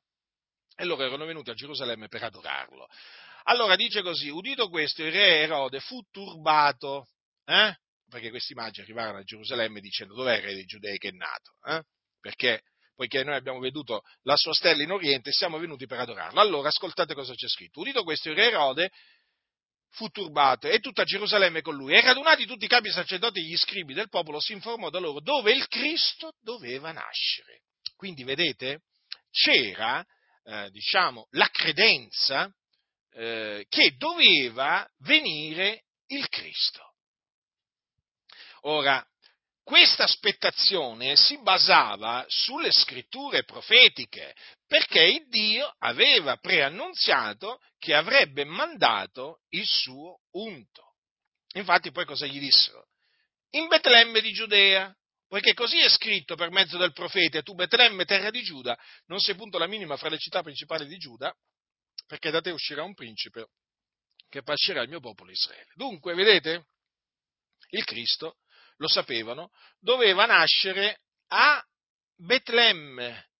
e loro erano venuti a Gerusalemme per adorarlo. Allora dice così, udito questo, il re Erode fu turbato, eh? perché questi magi arrivarono a Gerusalemme dicendo dov'è il re dei giudei che è nato, eh? perché poiché noi abbiamo veduto la sua stella in Oriente, siamo venuti per adorarlo. Allora ascoltate cosa c'è scritto. Udito questo, il re Erode fu turbato e tutta Gerusalemme con lui. E radunati tutti i capi sacerdoti e gli scribi del popolo, si informò da loro dove il Cristo doveva nascere. Quindi vedete, c'era, eh, diciamo, la credenza eh, che doveva venire il Cristo. Ora, questa aspettazione si basava sulle scritture profetiche, perché Dio aveva preannunziato che avrebbe mandato il suo unto. Infatti poi cosa gli dissero? In Betlemme di Giudea, poiché così è scritto per mezzo del profeta, tu Betlemme, terra di Giuda, non sei punto la minima fra le città principali di Giuda, perché da te uscirà un principe che pascerà il mio popolo Israele. Dunque, vedete, il Cristo lo sapevano, doveva nascere a Betlemme.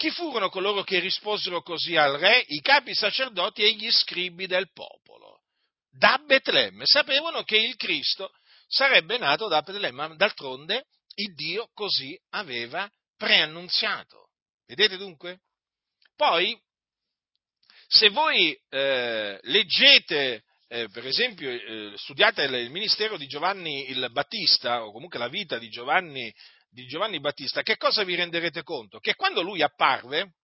Chi furono coloro che risposero così al re? I capi sacerdoti e gli scribi del popolo. Da Betlemme. Sapevano che il Cristo sarebbe nato da Betlemme, ma d'altronde il Dio così aveva preannunziato. Vedete dunque? Poi, se voi eh, leggete eh, per esempio, eh, studiate il, ministero di Giovanni il Battista, o comunque la vita di Giovanni, di Giovanni Battista, che cosa vi renderete conto? Che quando lui apparve,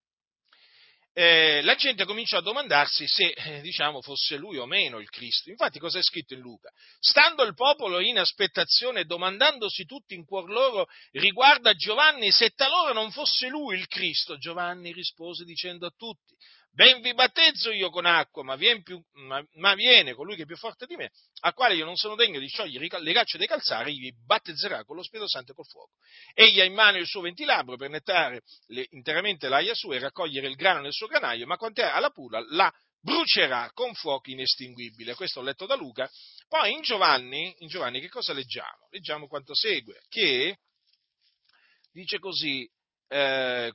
eh, la gente cominciò a domandarsi se eh, diciamo, fosse lui o meno il Cristo. Infatti, cosa è scritto in Luca? Stando il popolo in aspettazione, domandandosi tutti in cuor loro riguardo a Giovanni se talora non fosse lui il Cristo, Giovanni rispose dicendo a tutti: Ben vi battezzo io con acqua, ma viene, più, ma, ma viene, colui che è più forte di me, a quale io non sono degno di sciogliere le gacce dei calzari, vi battezzerà con lo Spirito Santo e col fuoco. Egli ha in mano il suo ventilabro per nettare le, interamente l'aia sua e raccogliere il grano nel suo granaio, ma quando alla pula la brucerà con fuoco inestinguibile. Questo ho letto da Luca. Poi in Giovanni, in Giovanni che cosa leggiamo? Leggiamo quanto segue, che dice così, eh,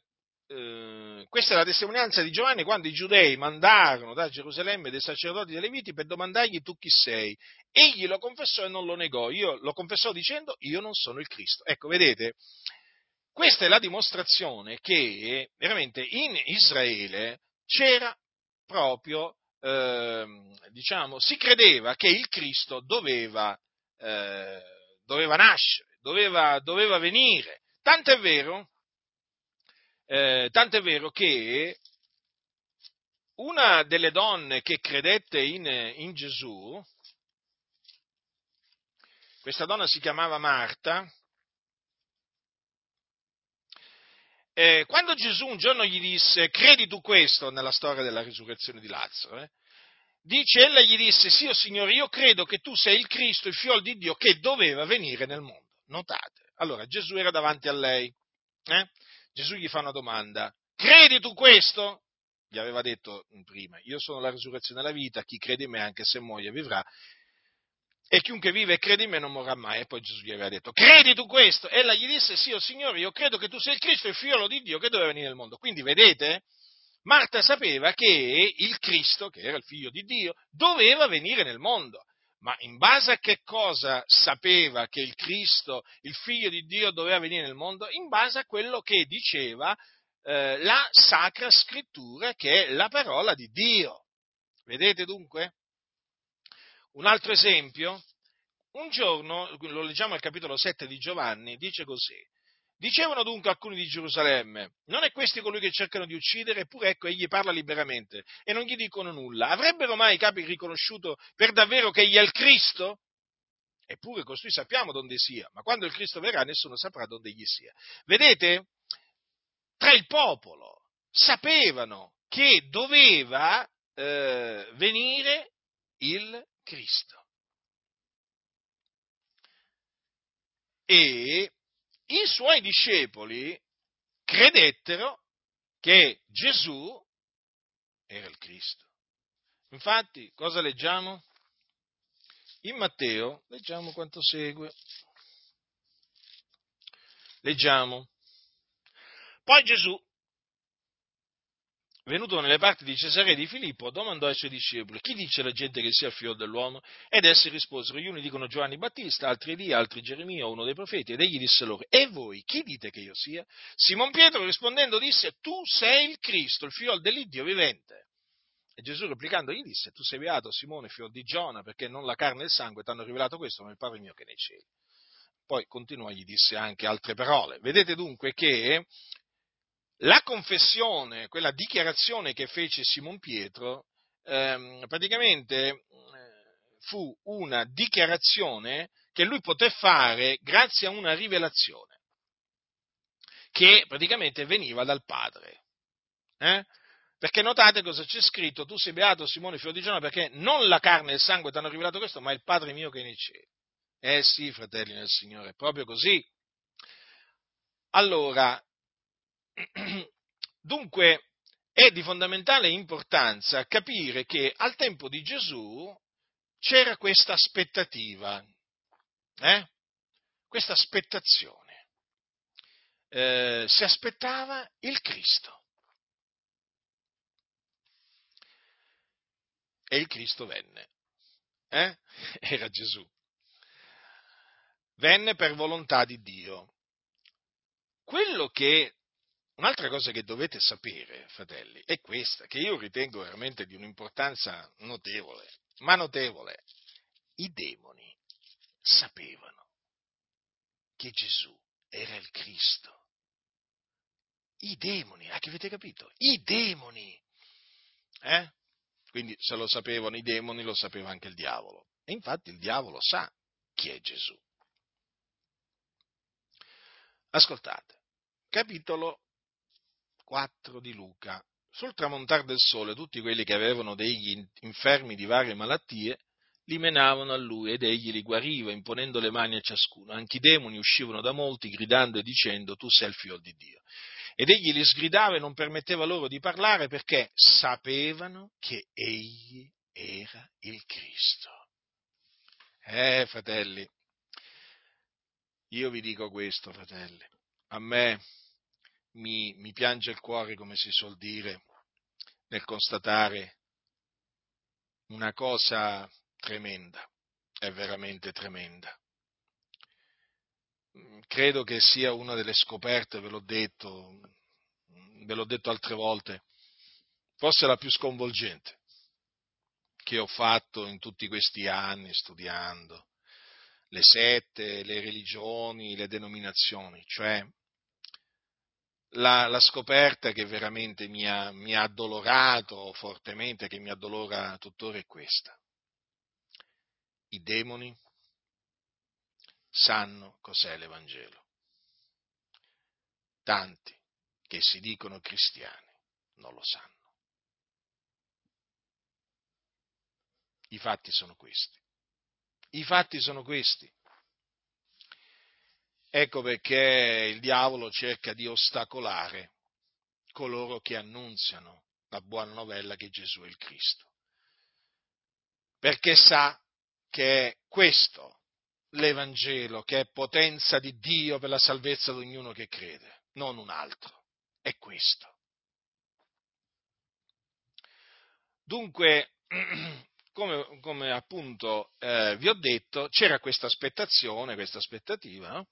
eh, questa è la testimonianza di Giovanni quando i giudei mandarono da Gerusalemme dei sacerdoti dei Leviti per domandargli tu chi sei. Egli lo confessò e non lo negò. Io lo confessò dicendo io non sono il Cristo. Ecco, vedete, questa è la dimostrazione che veramente in Israele c'era proprio, eh, diciamo, si credeva che il Cristo doveva, eh, doveva nascere, doveva, doveva venire. Tant'è vero eh, tant'è vero che una delle donne che credette in, in Gesù, questa donna si chiamava Marta, eh, quando Gesù un giorno gli disse, credi tu questo nella storia della risurrezione di Lazzaro, eh? dice, ella gli disse, sì, oh Signore, io credo che tu sei il Cristo, il figlio di Dio, che doveva venire nel mondo. Notate. Allora, Gesù era davanti a lei. Eh? Gesù gli fa una domanda. Credi tu questo? Gli aveva detto prima, io sono la risurrezione e la vita, chi crede in me anche se muoia vivrà e chiunque vive e crede in me non morrà mai. E poi Gesù gli aveva detto, credi tu questo? Ella gli disse, sì, oh Signore, io credo che tu sei il Cristo, il figlio di Dio che doveva venire nel mondo. Quindi vedete, Marta sapeva che il Cristo, che era il figlio di Dio, doveva venire nel mondo. Ma in base a che cosa sapeva che il Cristo, il figlio di Dio, doveva venire nel mondo? In base a quello che diceva eh, la Sacra Scrittura, che è la parola di Dio. Vedete dunque? Un altro esempio, un giorno, lo leggiamo al capitolo 7 di Giovanni, dice così, Dicevano dunque alcuni di Gerusalemme, non è questi colui che cercano di uccidere, eppure ecco egli parla liberamente e non gli dicono nulla. Avrebbero mai i capi riconosciuto per davvero che egli è il Cristo? Eppure costui sappiamo dove sia, ma quando il Cristo verrà nessuno saprà dove egli sia. Vedete? Tra il popolo sapevano che doveva eh, venire il Cristo. E i suoi discepoli credettero che Gesù era il Cristo. Infatti, cosa leggiamo? In Matteo leggiamo quanto segue. Leggiamo. Poi Gesù, venuto nelle parti di Cesare di Filippo, domandò ai suoi discepoli, chi dice la gente che sia il figlio dell'uomo? Ed essi risposero, gli uni dicono Giovanni Battista, altri Elia, altri Geremia, uno dei profeti. Ed egli disse loro, e voi, chi dite che io sia? Simon Pietro rispondendo disse, tu sei il Cristo, il figlio dell'Iddio vivente. E Gesù replicando gli disse, tu sei beato Simone, figlio di Giona, perché non la carne e il sangue ti hanno rivelato questo, ma il Padre mio che nei cieli. Poi continua, gli disse anche altre parole. Vedete dunque che la confessione, quella dichiarazione che fece Simon Pietro, ehm, praticamente eh, fu una dichiarazione che lui poté fare grazie a una rivelazione che praticamente veniva dal Padre. Eh? Perché notate cosa c'è scritto, tu sei beato Simone figlio di Giona perché non la carne e il sangue ti hanno rivelato questo, ma il Padre mio che è nei cieli. Eh sì, fratelli nel Signore, proprio così. Allora, Dunque è di fondamentale importanza capire che al tempo di Gesù c'era questa aspettativa, eh? questa aspettazione. Eh, si aspettava il Cristo. E il Cristo venne. Eh? Era Gesù. Venne per volontà di Dio. Quello che Un'altra cosa che dovete sapere, fratelli, è questa, che io ritengo veramente di un'importanza notevole, ma notevole. I demoni sapevano che Gesù era il Cristo. I demoni, ah, che avete capito? I demoni. Eh? Quindi se lo sapevano i demoni, lo sapeva anche il diavolo. E infatti il diavolo sa chi è Gesù. Ascoltate, capitolo 4 di Luca. Sul tramontare del sole tutti quelli che avevano degli infermi di varie malattie li menavano a lui ed egli li guariva imponendo le mani a ciascuno. Anche i demoni uscivano da molti gridando e dicendo tu sei il figlio di Dio. Ed egli li sgridava e non permetteva loro di parlare perché sapevano che egli era il Cristo. Eh, fratelli, io vi dico questo, fratelli, a me mi, mi piange il cuore, come si suol dire, nel constatare una cosa tremenda, è veramente tremenda. Credo che sia una delle scoperte, ve l'ho detto, ve l'ho detto altre volte, forse la più sconvolgente che ho fatto in tutti questi anni studiando le sette, le religioni, le denominazioni, cioè la, la scoperta che veramente mi ha, mi ha addolorato fortemente, che mi addolora tuttora è questa. I demoni sanno cos'è l'Evangelo. Tanti che si dicono cristiani non lo sanno. I fatti sono questi. I fatti sono questi. Ecco perché il diavolo cerca di ostacolare coloro che annunziano la buona novella che Gesù è il Cristo. Perché sa che è questo l'Evangelo, che è potenza di Dio per la salvezza di ognuno che crede, non un altro. È questo. Dunque, come, come appunto eh, vi ho detto, c'era questa aspettazione, questa aspettativa, no?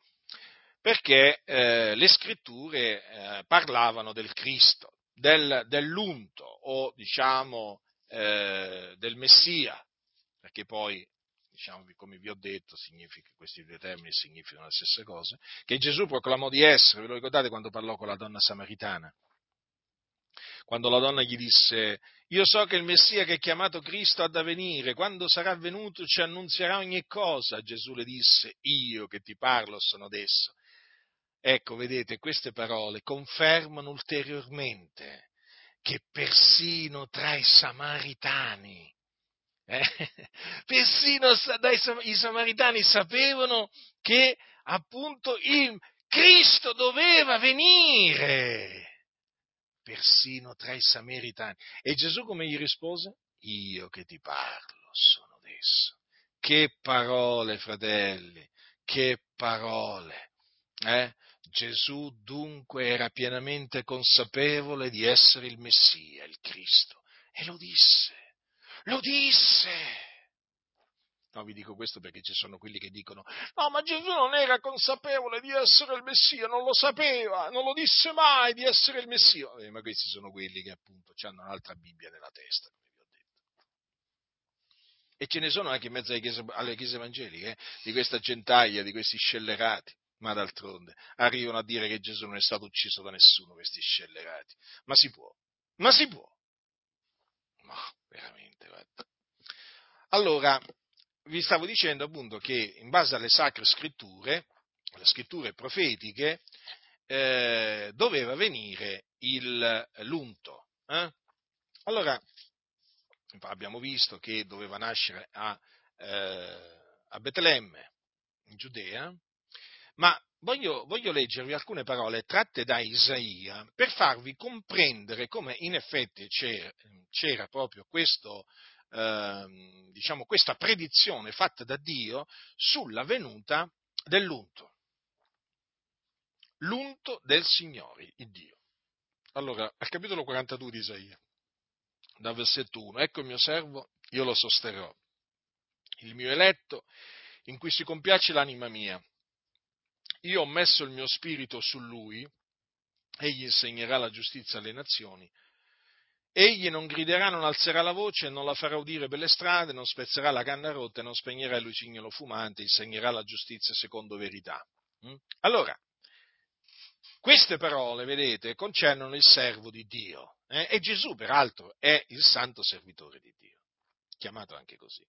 Perché eh, le scritture eh, parlavano del Cristo, del, dell'unto o diciamo eh, del Messia, perché poi, diciamo, come vi ho detto, questi due termini significano la stessa cosa, che Gesù proclamò di essere, ve lo ricordate quando parlò con la donna samaritana? Quando la donna gli disse, io so che il Messia che è chiamato Cristo ha da venire, quando sarà venuto ci annunzierà ogni cosa. Gesù le disse, io che ti parlo sono adesso. Ecco, vedete, queste parole confermano ulteriormente che persino tra i samaritani, eh, persino dai, i samaritani sapevano che appunto il Cristo doveva venire, persino tra i samaritani. E Gesù come gli rispose? Io che ti parlo sono adesso. Che parole, fratelli, che parole. Eh? Gesù dunque era pienamente consapevole di essere il Messia, il Cristo, e lo disse, lo disse. No, vi dico questo perché ci sono quelli che dicono, no, ma Gesù non era consapevole di essere il Messia, non lo sapeva, non lo disse mai di essere il Messia. Eh, ma questi sono quelli che appunto hanno un'altra Bibbia nella testa, come vi ho detto. E ce ne sono anche in mezzo alle chiese, alle chiese evangeliche, eh, di questa gentaglia, di questi scellerati ma d'altronde arrivano a dire che Gesù non è stato ucciso da nessuno, questi scellerati. Ma si può, ma si può. Ma veramente, guarda. Allora, vi stavo dicendo appunto che in base alle sacre scritture, le scritture profetiche, eh, doveva venire il, l'unto. Eh? Allora, abbiamo visto che doveva nascere a, eh, a Betlemme, in Giudea, ma voglio, voglio, leggervi alcune parole tratte da Isaia per farvi comprendere come in effetti c'era, c'era proprio questo, eh, diciamo, questa predizione fatta da Dio sulla venuta dell'unto. L'unto del Signore, il Dio. Allora, al capitolo 42 di Isaia, dal versetto 1, ecco il mio servo, io lo sosterrò, il mio eletto, in cui si compiace l'anima mia io ho messo il mio spirito su lui, egli insegnerà la giustizia alle nazioni. Egli non griderà, non alzerà la voce, non la farà udire per le strade, non spezzerà la canna rotta, non spegnerà il lucignolo fumante, insegnerà la giustizia secondo verità. Mm? Allora, queste parole, vedete, concernono il servo di Dio. Eh? E Gesù, peraltro, è il santo servitore di Dio, chiamato anche così.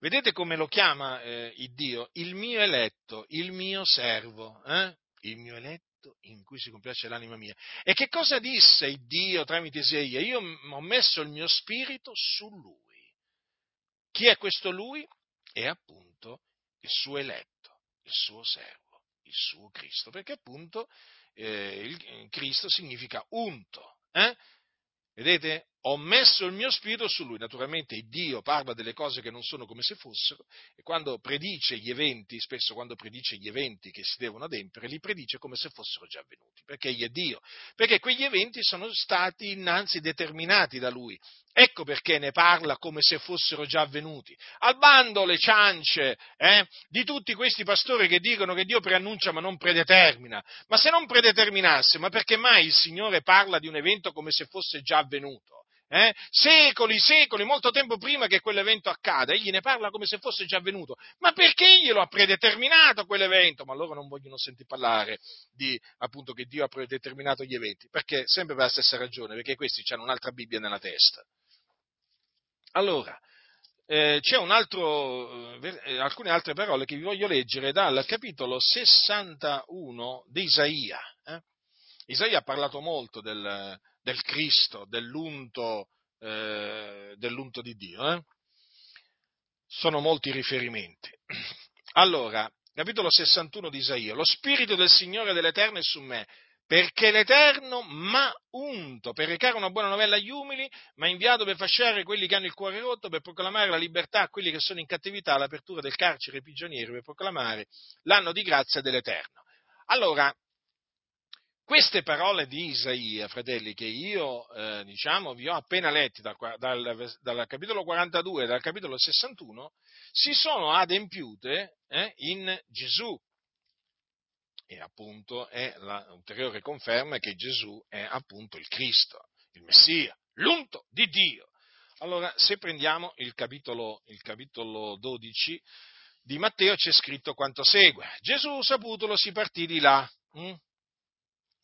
Vedete come lo chiama eh, il Dio? Il mio eletto, il mio servo, eh? il mio eletto in cui si compiace l'anima mia. E che cosa disse il Dio tramite Isaia? Io ho messo il mio spirito su lui. Chi è questo lui? È appunto il suo eletto, il suo servo, il suo Cristo, perché appunto eh, il Cristo significa unto. Eh? Vedete? Ho messo il mio spirito su lui. Naturalmente Dio parla delle cose che non sono come se fossero e quando predice gli eventi, spesso quando predice gli eventi che si devono adempiere, li predice come se fossero già avvenuti. Perché egli è Dio. Perché quegli eventi sono stati innanzi determinati da lui. Ecco perché ne parla come se fossero già avvenuti. Al bando le ciance eh, di tutti questi pastori che dicono che Dio preannuncia ma non predetermina. Ma se non predeterminasse, ma perché mai il Signore parla di un evento come se fosse già avvenuto? Eh? Secoli, secoli, molto tempo prima che quell'evento accada, egli ne parla come se fosse già avvenuto. Ma perché glielo ha predeterminato quell'evento? Ma loro non vogliono sentire parlare di appunto che Dio ha predeterminato gli eventi, perché sempre per la stessa ragione, perché questi hanno un'altra Bibbia nella testa. Allora, eh, c'è un altro, eh, alcune altre parole che vi voglio leggere dal capitolo 61 di Isaia. Eh? Isaia ha parlato molto del, del Cristo, dell'unto, eh, dell'unto di Dio. Eh? sono molti riferimenti. Allora, capitolo 61 di Isaia, lo Spirito del Signore dell'Eterno è su me, perché l'Eterno m'ha unto per recare una buona novella agli umili, ma inviato per fasciare quelli che hanno il cuore rotto, per proclamare la libertà a quelli che sono in cattività, l'apertura del carcere ai prigionieri, per proclamare l'anno di grazia dell'Eterno. Allora, queste parole di Isaia, fratelli, che io eh, diciamo, vi ho appena letti dal, dal, dal, capitolo 42 e dal capitolo 61, si sono adempiute eh, in Gesù e appunto è l'ulteriore conferma che Gesù è appunto il Cristo, il Messia, l'unto di Dio. Allora, se prendiamo il capitolo, il capitolo 12 di Matteo, c'è scritto quanto segue. Gesù, saputolo, si partì di là. Hm?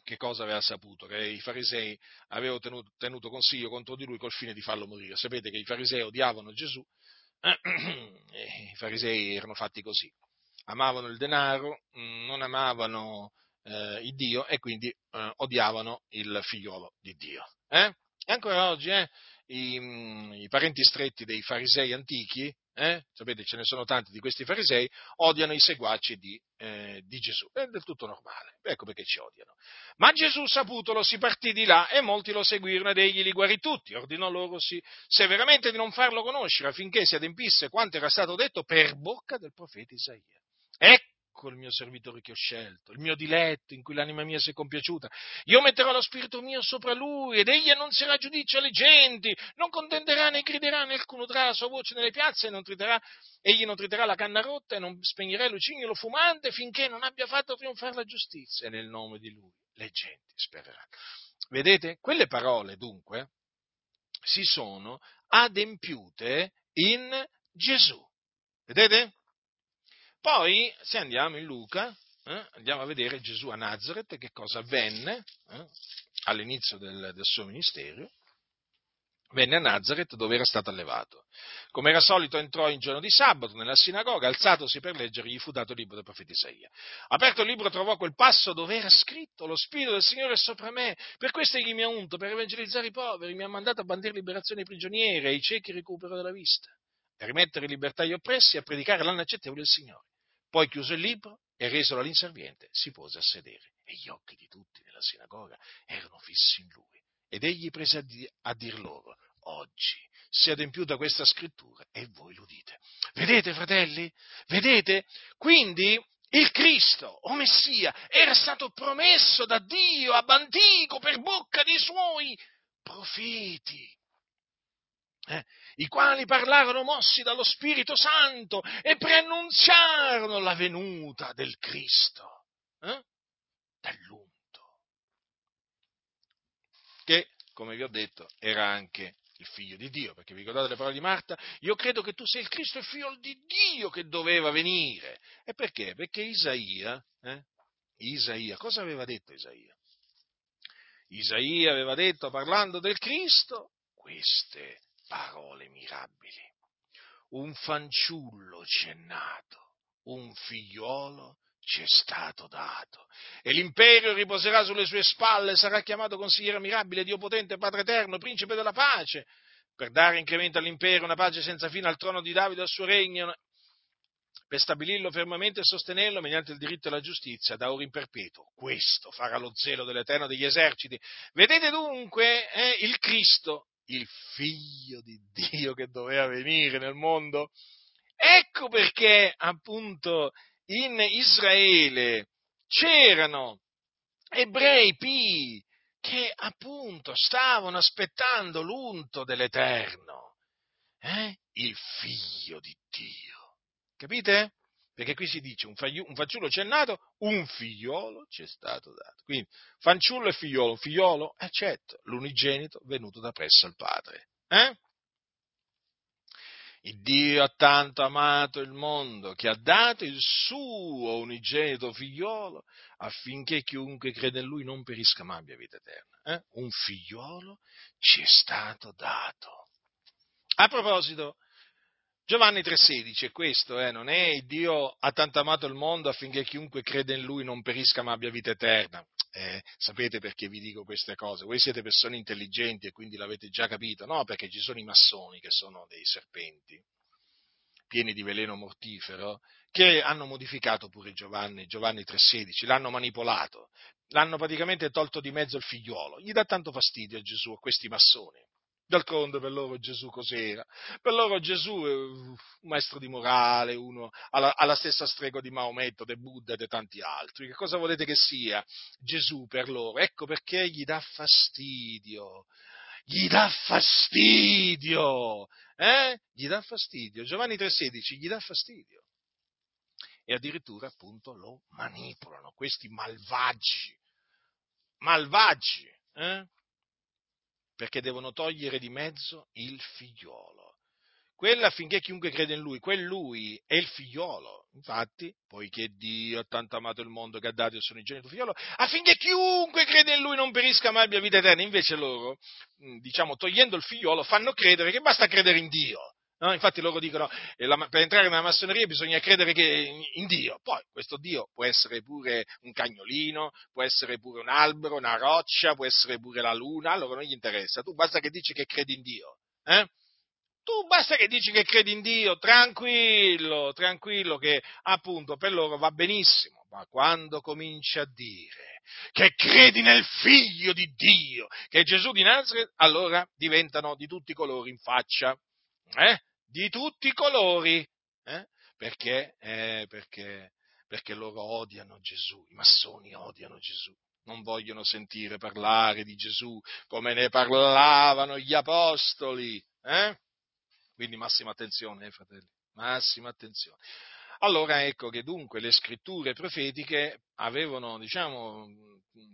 Che cosa aveva saputo? Che i farisei avevano tenuto, tenuto consiglio contro di lui col fine di farlo morire. Sapete che i farisei odiavano Gesù, i farisei erano fatti così amavano il denaro, mm, non amavano eh, il Dio e quindi eh, odiavano il figliolo di Dio. Eh? E ancora oggi eh, i, mm, i, parenti stretti dei farisei antichi, eh, sapete ce ne sono tanti di questi farisei, odiano i seguaci di, eh, di, Gesù. È del tutto normale, ecco perché ci odiano. Ma Gesù saputolo si partì di là e molti lo seguirono ed egli li guarì tutti, ordinò loro sì, severamente di non farlo conoscere affinché si adempisse quanto era stato detto per bocca del profeta Isaia. Ecco il mio servitore che ho scelto, il mio diletto in cui l'anima mia si è compiaciuta. Io metterò lo spirito mio sopra lui ed egli annunzierà giudizio alle genti, non contenderà né griderà né alcuno udrà la sua voce nelle piazze non triterà, egli non triterà la canna rotta e non spegnerà il lucignolo fumante finché non abbia fatto trionfare la giustizia e nel nome di lui le genti spereranno. Vedete? Quelle parole dunque si sono adempiute in Gesù. Vedete? Poi, se andiamo in Luca, eh, andiamo a vedere Gesù a Nazareth, che cosa avvenne eh, all'inizio del, del suo ministero. Venne a Nazareth dove era stato allevato. Come era solito entrò in giorno di sabato nella sinagoga, alzatosi per leggere, gli fu dato il libro del profeta Isaia. Aperto il libro trovò quel passo dove era scritto lo Spirito del Signore è sopra me, per questo egli mi ha unto, per evangelizzare i poveri, mi ha mandato a bandire liberazione ai prigionieri, ai ciechi recupero della vista, a rimettere in libertà gli oppressi e a predicare l'anno accettevole del Signore. Poi chiuse il libro e resolo all'inserviente si pose a sedere e gli occhi di tutti nella sinagoga erano fissi in lui. Ed egli prese a, di- a dir loro, oggi si è adempiuta questa scrittura e voi lo dite. Vedete, fratelli? Vedete? Quindi il Cristo, o Messia, era stato promesso da Dio ab antico per bocca dei suoi profeti eh, i quali parlarono mossi dallo Spirito Santo e preannunziarono la venuta del Cristo, eh, dall'unto, che, come vi ho detto, era anche il figlio di Dio, perché vi ricordate le parole di Marta? Io credo che tu sei il Cristo, il figlio di Dio che doveva venire. E perché? Perché Isaia, eh, Isaia, cosa aveva detto Isaia? Isaia aveva detto, parlando del Cristo, queste parole mirabili. Un fanciullo ci è nato, un figliolo ci è stato dato, e l'imperio riposerà sulle sue spalle, sarà chiamato consigliere mirabile, Dio potente, Padre eterno, principe della pace, per dare incremento all'impero, una pace senza fine al trono di Davide e al suo regno, per stabilirlo fermamente e sostenerlo mediante il diritto e la giustizia da ora in perpetuo. Questo farà lo zelo dell'Eterno degli eserciti. Vedete dunque eh, il Cristo il figlio di Dio che doveva venire nel mondo. Ecco perché appunto in Israele c'erano ebrei pii che appunto stavano aspettando l'unto dell'Eterno, eh? il figlio di Dio. Capite? Perché qui si dice un, fagliu, un fanciullo ci è nato, un figliolo ci è stato dato. Quindi fanciullo e figliolo, figliolo, accetto, l'unigenito venuto da presso al padre. Eh? Il Dio ha tanto amato il mondo che ha dato il suo unigenito figliolo affinché chiunque crede in lui non perisca ma abbia vita eterna. Eh? Un figliolo ci è stato dato. A proposito, Giovanni 3,16 è questo, eh, non è Dio ha tanto amato il mondo affinché chiunque crede in Lui non perisca ma abbia vita eterna. Eh, sapete perché vi dico queste cose? Voi siete persone intelligenti e quindi l'avete già capito, no? Perché ci sono i massoni che sono dei serpenti, pieni di veleno mortifero, che hanno modificato pure Giovanni, Giovanni 3,16, l'hanno manipolato, l'hanno praticamente tolto di mezzo il figliuolo. Gli dà tanto fastidio a Gesù, a questi massoni. D'altronde per loro Gesù cos'era? Per loro Gesù è un maestro di morale, uno alla, alla stessa strega di Maometto, di Buddha e di tanti altri. Che cosa volete che sia Gesù per loro? Ecco perché gli dà fastidio. Gli dà fastidio. Eh? Gli dà fastidio. Giovanni 3,16 gli dà fastidio. E addirittura appunto lo manipolano questi malvagi. Malvagi. Eh? Perché devono togliere di mezzo il figliolo. Quello affinché chiunque crede in lui, quel lui è il figliolo. Infatti, poiché Dio ha tanto amato il mondo che ha dato il suo unigenito figliolo, affinché chiunque crede in lui non perisca ma abbia vita eterna. Invece loro, diciamo, togliendo il figliolo, fanno credere che basta credere in Dio. No? Infatti loro dicono che eh, per entrare nella massoneria bisogna credere in Dio. Poi questo Dio può essere pure un cagnolino, può essere pure un albero, una roccia, può essere pure la luna, a loro non gli interessa. Tu basta che dici che credi in Dio. Eh? Tu basta che dici che credi in Dio, tranquillo, tranquillo, che appunto per loro va benissimo. Ma quando cominci a dire che credi nel figlio di Dio, che è Gesù di Nazareth, allora diventano di tutti i colori in faccia eh? Di tutti i colori, eh? Perché? Eh, perché? Perché loro odiano Gesù, i massoni odiano Gesù, non vogliono sentire parlare di Gesù come ne parlavano gli apostoli. Eh? Quindi massima attenzione, eh, fratelli, massima attenzione. Allora ecco che dunque le scritture profetiche avevano, diciamo,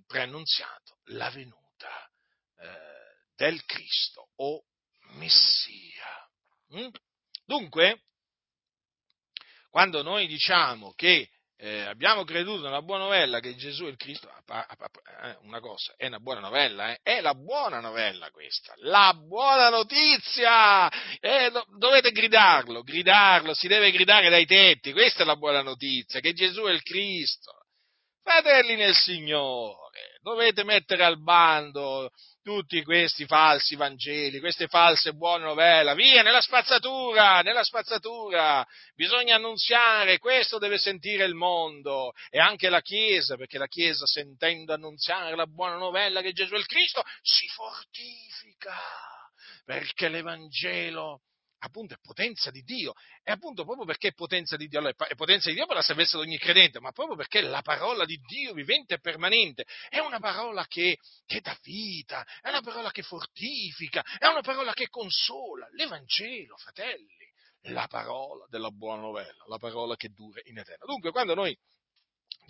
preannunziato la venuta eh, del Cristo o Messia. Mm? Dunque, quando noi diciamo che eh, abbiamo creduto nella buona novella che Gesù è il Cristo, eh, una cosa, è una buona novella, eh? è la buona novella questa, la buona notizia, eh, dovete gridarlo, gridarlo, si deve gridare dai tetti, questa è la buona notizia, che Gesù è il Cristo. Fratelli nel Signore, dovete mettere al bando tutti questi falsi Vangeli, queste false buone novelle, via nella spazzatura, nella spazzatura, bisogna annunziare, questo deve sentire il mondo e anche la Chiesa, perché la Chiesa sentendo annunziare la buona novella che Gesù è il Cristo si fortifica, perché l'Evangelo appunto è potenza di Dio, e appunto proprio perché è potenza di Dio, allora è potenza di Dio per la salvezza di ogni credente, ma proprio perché la parola di Dio vivente e permanente. È una parola che, che dà vita, è una parola che fortifica, è una parola che consola, l'Evangelo, fratelli, la parola della buona novella, la parola che dura in eterno. Dunque, quando noi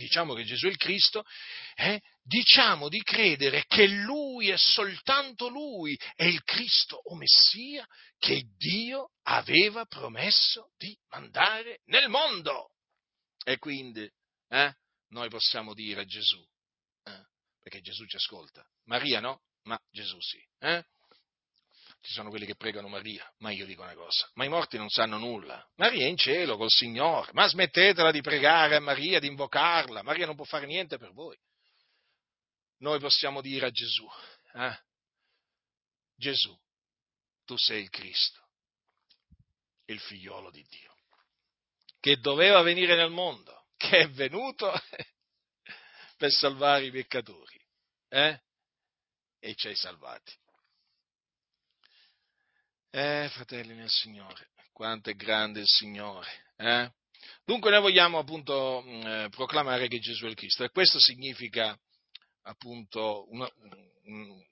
diciamo che Gesù è il Cristo, eh, diciamo di credere che Lui è soltanto Lui, è il Cristo o Messia che Dio aveva promesso di mandare nel mondo. E quindi eh, noi possiamo dire a Gesù, eh, perché Gesù ci ascolta, Maria no, ma Gesù sì. Ci sono quelli che pregano Maria, ma io dico una cosa, ma i morti non sanno nulla. Maria è in cielo col Signore, ma smettetela di pregare a Maria, di invocarla, Maria non può fare niente per voi. Noi possiamo dire a Gesù, eh? Gesù, tu sei il Cristo, il figliolo di Dio, che doveva venire nel mondo, che è venuto per salvare i peccatori, eh? E ci hai salvati. Eh, fratelli nel Signore, quanto è grande il Signore. Eh? Dunque noi vogliamo appunto mm, eh, proclamare che Gesù è il Cristo e questo significa appunto una,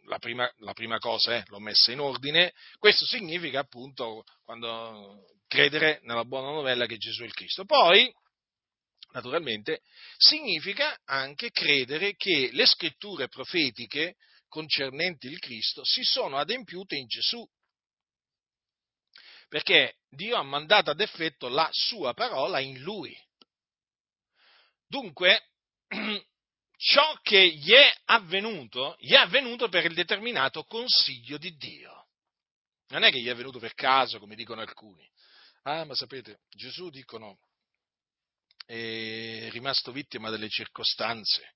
la, prima, la, prima, cosa, eh, l'ho messa in ordine, questo significa appunto quando credere nella buona novella che Gesù è il Cristo. Poi, naturalmente, significa anche credere che le scritture profetiche concernenti il Cristo si sono adempiute in Gesù perché Dio ha mandato ad effetto la sua parola in lui. Dunque, ciò che gli è avvenuto, gli è avvenuto per il determinato consiglio di Dio. Non è che gli è avvenuto per caso, come dicono alcuni. Ah, ma sapete, Gesù dicono è rimasto vittima delle circostanze.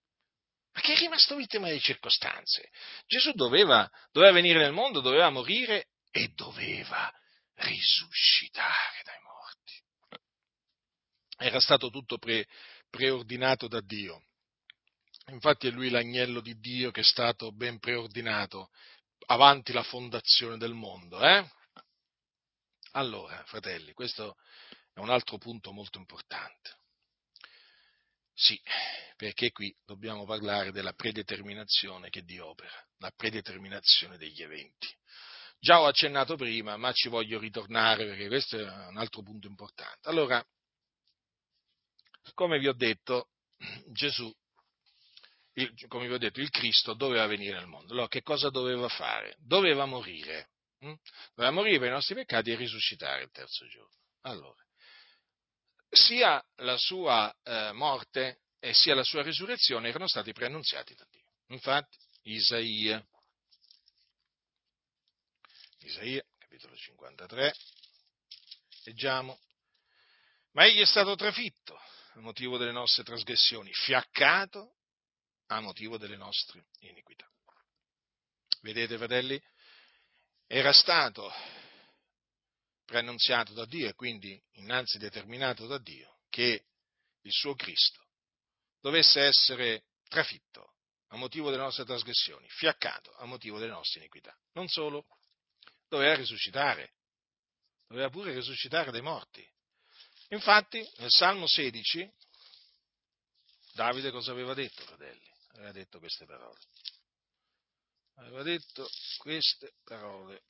Ma che è rimasto vittima delle circostanze? Gesù doveva, doveva venire nel mondo, doveva morire e doveva risuscitare dai morti. era stato tutto pre, preordinato da Dio. Infatti è lui l'agnello di Dio che è stato ben preordinato avanti la fondazione del mondo. Eh? Allora, fratelli, questo è un altro punto molto importante. Sì, perché qui dobbiamo parlare della predeterminazione che Dio opera, la predeterminazione degli eventi. Già ho accennato prima, ma ci voglio ritornare perché questo è un altro punto importante. Allora, come vi ho detto, Gesù, il, come vi ho detto, il Cristo doveva venire al mondo. Allora, che cosa doveva fare? Doveva morire. Hm? Doveva morire per i nostri peccati e risuscitare il terzo giorno. Allora, sia la sua eh, morte e sia la sua risurrezione erano stati preannunziati da Dio. Infatti, Isaia, Isaia, capitolo 53, leggiamo, ma egli è stato trafitto a motivo delle nostre trasgressioni, fiaccato a motivo delle nostre iniquità. Vedete, fratelli? Era stato preannunziato da Dio e quindi innanzi determinato da Dio che il suo Cristo dovesse essere trafitto a motivo delle nostre trasgressioni, fiaccato a motivo delle nostre iniquità. Non solo, doveva risuscitare, doveva pure risuscitare dai morti. Infatti, nel Salmo 16, Davide cosa aveva detto, fratelli? Aveva detto queste parole. Aveva detto queste parole.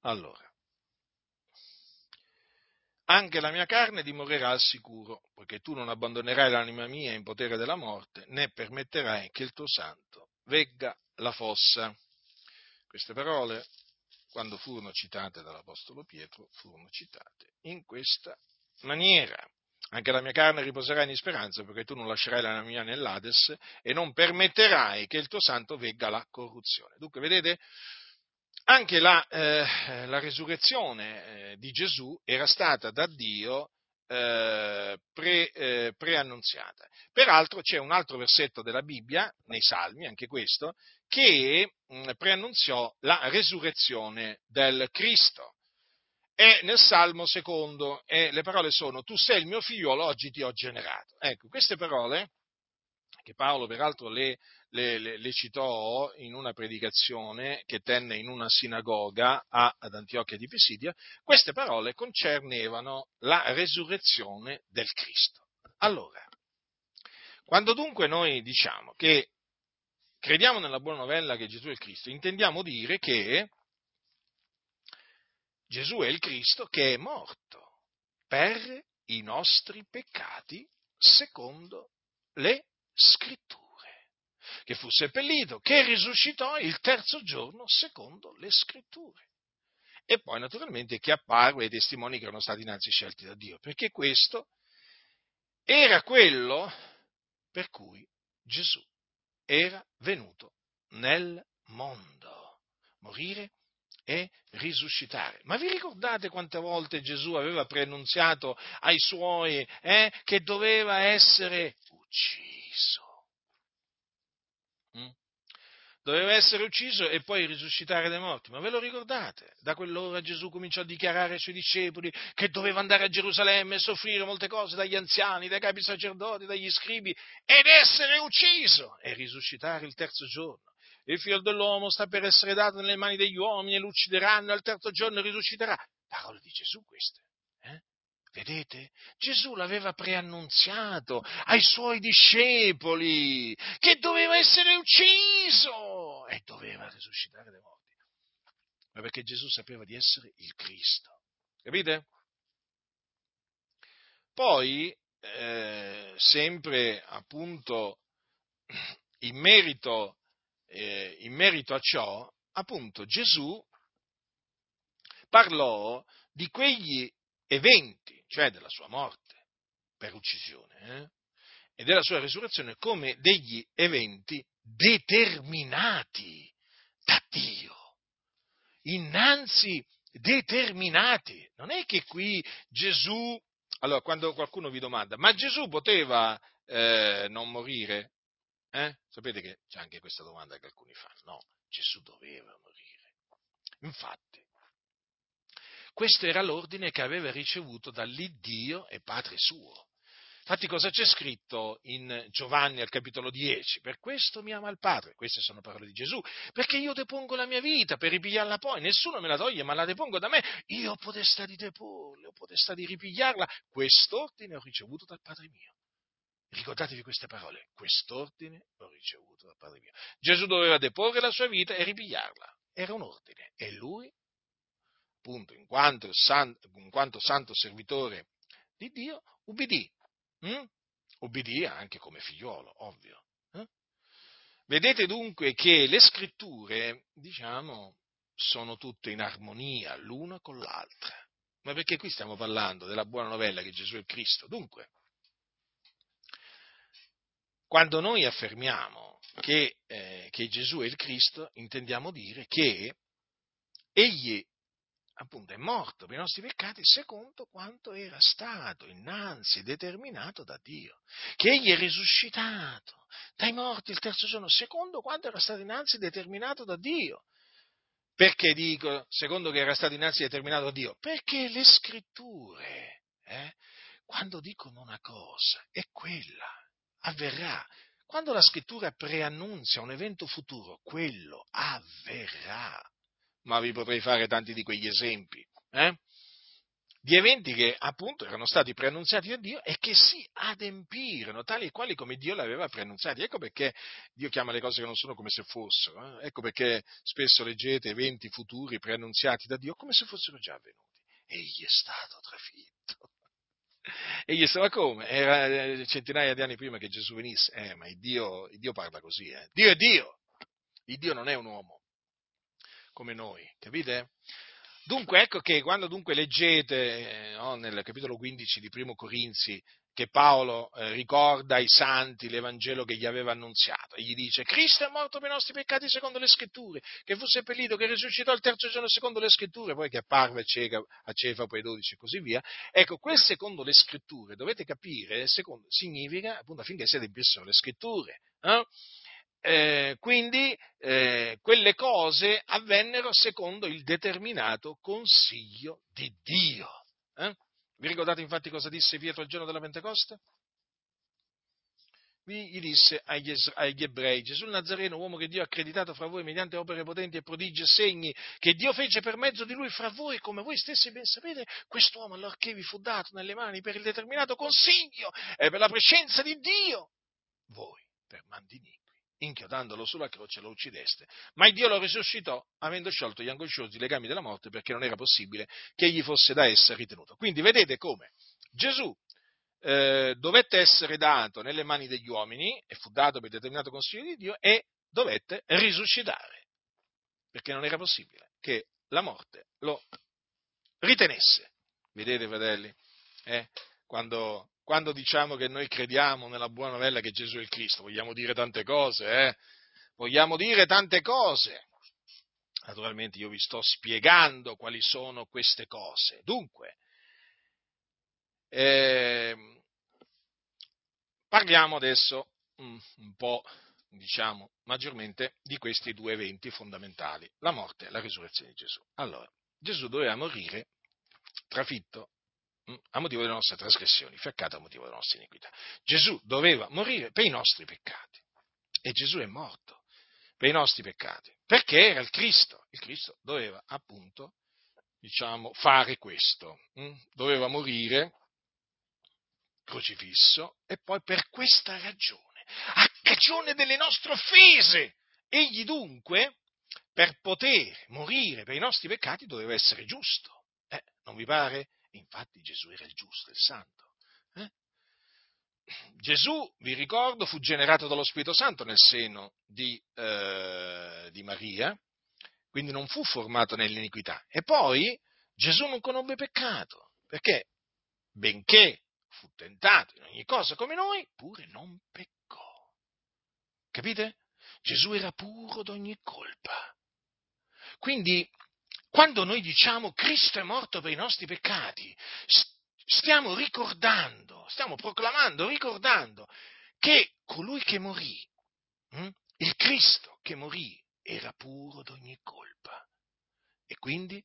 Allora, anche la mia carne dimorerà al sicuro, poiché tu non abbandonerai l'anima mia in potere della morte, né permetterai che il tuo santo vegga la fossa. Queste parole, quando furono citate dall'Apostolo Pietro, furono citate in questa maniera. Anche la mia carne riposerà in speranza, perché tu non lascerai l'anima mia nell'Ades e non permetterai che il tuo santo vegga la corruzione. Dunque, vedete, anche la, eh, la resurrezione eh, di Gesù era stata da Dio eh, pre, eh, preannunziata. Peraltro c'è un altro versetto della Bibbia, nei Salmi, anche questo, che mh, mm, preannunziò la resurrezione del Cristo. È nel Salmo secondo e le parole sono tu sei il mio figliolo, oggi ti ho generato. Ecco, queste parole, che Paolo peraltro le le, le, le, citò in una predicazione che tenne in una sinagoga a, ad Antiochia di Pisidia, queste parole concernevano la resurrezione del Cristo. Allora, quando dunque noi diciamo che crediamo nella buona novella che Gesù è il Cristo, intendiamo dire che Gesù è il Cristo che è morto per i nostri peccati secondo le scritture che fu seppellito, che risuscitò il terzo giorno secondo le scritture. E poi naturalmente che apparve ai testimoni che erano stati innanzi scelti da Dio, perché questo era quello per cui Gesù era venuto nel mondo, morire e risuscitare. Ma vi ricordate quante volte Gesù aveva preannunziato ai suoi eh, che doveva essere ucciso? Doveva essere ucciso e poi risuscitare dai morti. Ma ve lo ricordate? Da quell'ora Gesù cominciò a dichiarare ai suoi discepoli che doveva andare a Gerusalemme e soffrire molte cose dagli anziani, dai capi sacerdoti, dagli scribi ed essere ucciso e risuscitare il terzo giorno. Il figlio dell'uomo sta per essere dato nelle mani degli uomini e lo uccideranno e al terzo giorno risusciterà. Parole di Gesù queste. Eh? Vedete? Gesù l'aveva preannunziato ai suoi discepoli che doveva essere ucciso e doveva risuscitare dai morti. Ma perché Gesù sapeva di essere il Cristo. Capite? Poi, eh, sempre appunto in merito, eh, in merito a ciò, appunto Gesù parlò di quegli eventi cioè della sua morte per uccisione, eh? e della sua risurrezione come degli eventi determinati da Dio, innanzi determinati. Non è che qui Gesù, allora quando qualcuno vi domanda, ma Gesù poteva eh, non morire? Eh? Sapete che c'è anche questa domanda che alcuni fanno, no, Gesù doveva morire. Infatti, Questo era l'ordine che aveva ricevuto dall'Iddio e Padre suo. Infatti cosa c'è scritto in Giovanni al capitolo 10? Per questo mi ama il Padre, queste sono parole di Gesù, perché io depongo la mia vita per ripigliarla poi, nessuno me la toglie ma la depongo da me, io ho potestà di deporla, ho potestà di ripigliarla, quest'ordine ho ricevuto dal Padre mio. Ricordatevi queste parole, quest'ordine ho ricevuto dal Padre mio. Gesù doveva deporre la sua vita e ripigliarla, era un ordine. E lui, appunto, in quanto, santo, in quanto santo servitore di Dio, ubbidì Mm? Ubbidì anche come figliuolo, ovvio. Eh? Vedete dunque che le scritture, diciamo, sono tutte in armonia l'una con l'altra. Ma perché qui stiamo parlando della buona novella che Gesù è il Cristo? Dunque, quando noi affermiamo che, eh, che Gesù è il Cristo, intendiamo dire che egli appunto è morto per i nostri peccati secondo quanto era stato innanzi determinato da Dio, che egli è risuscitato dai morti il terzo giorno secondo quanto era stato innanzi determinato da Dio. Perché dico secondo che era stato innanzi determinato da Dio? Perché le scritture, eh, quando dicono una cosa, è quella, avverrà. Quando la scrittura preannunzia un evento futuro, quello avverrà ma vi potrei fare tanti di quegli esempi, eh? di eventi che appunto erano stati preannunziati da Dio e che si adempirono, tali e quali come Dio li aveva preannunziati. Ecco perché Dio chiama le cose che non sono come se fossero. Eh? Ecco perché spesso leggete eventi futuri preannunziati da Dio come se fossero già avvenuti. Egli è stato trafitto. Egli stava come? Era eh, centinaia di anni prima che Gesù venisse. Eh, ma il Dio, il Dio parla così. Eh? Dio è Dio. Il Dio non è un uomo come noi, capite? Dunque ecco che quando dunque leggete eh, no, nel capitolo 15 di Primo Corinzi che Paolo eh, ricorda ai santi l'Evangelo che gli aveva annunziato e gli dice Cristo è morto per i nostri peccati secondo le scritture, che fu seppellito, che risuscitò il terzo giorno secondo le scritture, poi che apparve a Cefa, poi 12 e così via. Ecco, quel secondo le scritture, dovete capire, secondo, significa appunto affinché si adempissero le scritture. Eh? Eh, quindi eh, quelle cose avvennero secondo il determinato consiglio di Dio. Eh? Vi ricordate infatti cosa disse Pietro il giorno della Pentecoste? gli disse agli, agli, ebrei, Gesù Nazareno, uomo che Dio ha accreditato fra voi mediante opere potenti e prodigi e segni, che Dio fece per mezzo di lui fra voi, come voi stessi ben sapete, quest'uomo allorché vi fu dato nelle mani per il determinato consiglio e per la prescenza di Dio, voi per mandini inchiodandolo sulla croce lo uccideste. Ma il Dio lo risuscitò, avendo sciolto gli angosciosi legami della morte, perché non era possibile che egli fosse da essa ritenuto. Quindi vedete come Gesù eh, dovette essere dato nelle mani degli uomini, e fu dato per determinato consiglio di Dio, e dovette risuscitare, perché non era possibile che la morte lo ritenesse. Vedete, fratelli? Eh? Quando quando diciamo che noi crediamo nella buona novella che Gesù è il Cristo, vogliamo dire tante cose, eh? Vogliamo dire tante cose. Naturalmente io vi sto spiegando quali sono queste cose. Dunque, eh, parliamo adesso un, un po', diciamo, maggiormente di questi due eventi fondamentali, la morte e la risurrezione di Gesù. Allora, Gesù doveva morire trafitto Mm, a motivo delle nostre trasgressioni, fiaccato a motivo delle nostre iniquità. Gesù doveva morire per i nostri peccati e Gesù è morto per i nostri peccati perché era il Cristo. Il Cristo doveva appunto, diciamo, fare questo, mm? doveva morire crocifisso e poi per questa ragione, a cagione delle nostre offese, egli dunque per poter morire per i nostri peccati doveva essere giusto. Eh, non vi pare? Infatti Gesù era il giusto, il santo. Eh? Gesù, vi ricordo, fu generato dallo Spirito Santo nel seno di, eh, di Maria, quindi non fu formato nell'iniquità. E poi Gesù non conobbe peccato, perché benché fu tentato in ogni cosa come noi, pure non peccò. Capite? Gesù era puro d'ogni colpa. Quindi quando noi diciamo Cristo è morto per i nostri peccati, stiamo ricordando, stiamo proclamando, ricordando che colui che morì, hm, il Cristo che morì, era puro d'ogni colpa e quindi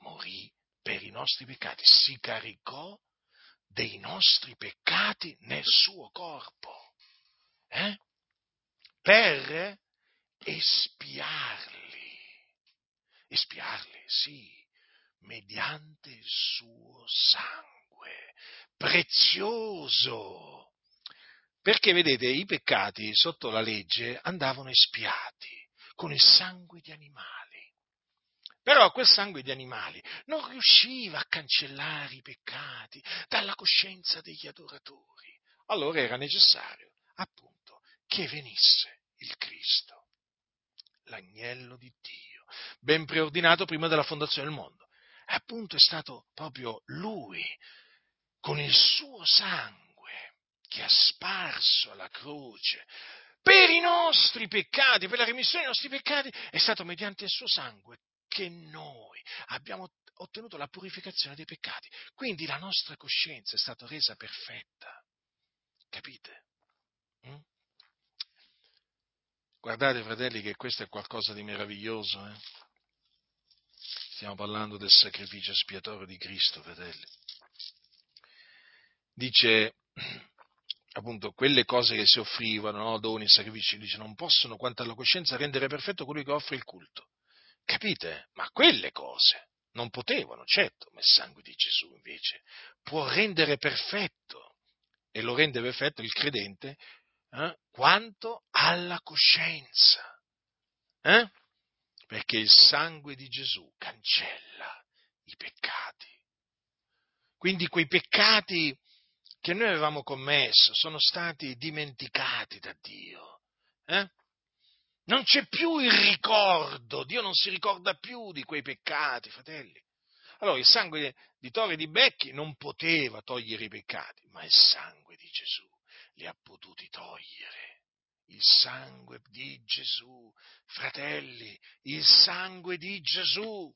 morì per i nostri peccati, si caricò dei nostri peccati nel suo corpo, eh? per espiarli, espiarli, sì, mediante il suo sangue prezioso. Perché vedete, i peccati sotto la legge andavano espiati con il sangue di animali. Però quel sangue di animali non riusciva a cancellare i peccati dalla coscienza degli adoratori. Allora era necessario, appunto, che venisse il Cristo, l'agnello di Dio, ben preordinato prima della fondazione del mondo. E appunto è stato proprio lui, con il suo sangue, che ha sparso alla croce per i nostri peccati, per la remissione dei nostri peccati, è stato mediante il suo sangue che noi abbiamo ottenuto la purificazione dei peccati. Quindi la nostra coscienza è stata resa perfetta. Capite? Mm? Guardate, fratelli, che questo è qualcosa di meraviglioso. Eh? Stiamo parlando del sacrificio espiatorio di Cristo, fratelli. Dice appunto quelle cose che si offrivano, no? doni, sacrifici, dice non possono quanto alla coscienza rendere perfetto colui che offre il culto. Capite? Ma quelle cose non potevano, certo, ma il sangue di Gesù invece può rendere perfetto e lo rende perfetto il credente eh, quanto alla coscienza. Eh? Perché il sangue di Gesù cancella i peccati. Quindi quei peccati che noi avevamo commesso sono stati dimenticati da Dio. Eh? Non c'è più il ricordo, Dio non si ricorda più di quei peccati, fratelli. Allora il sangue di Tore di Becchi non poteva togliere i peccati, ma il sangue di Gesù li ha potuti togliere. Il sangue di Gesù, fratelli, il sangue di Gesù.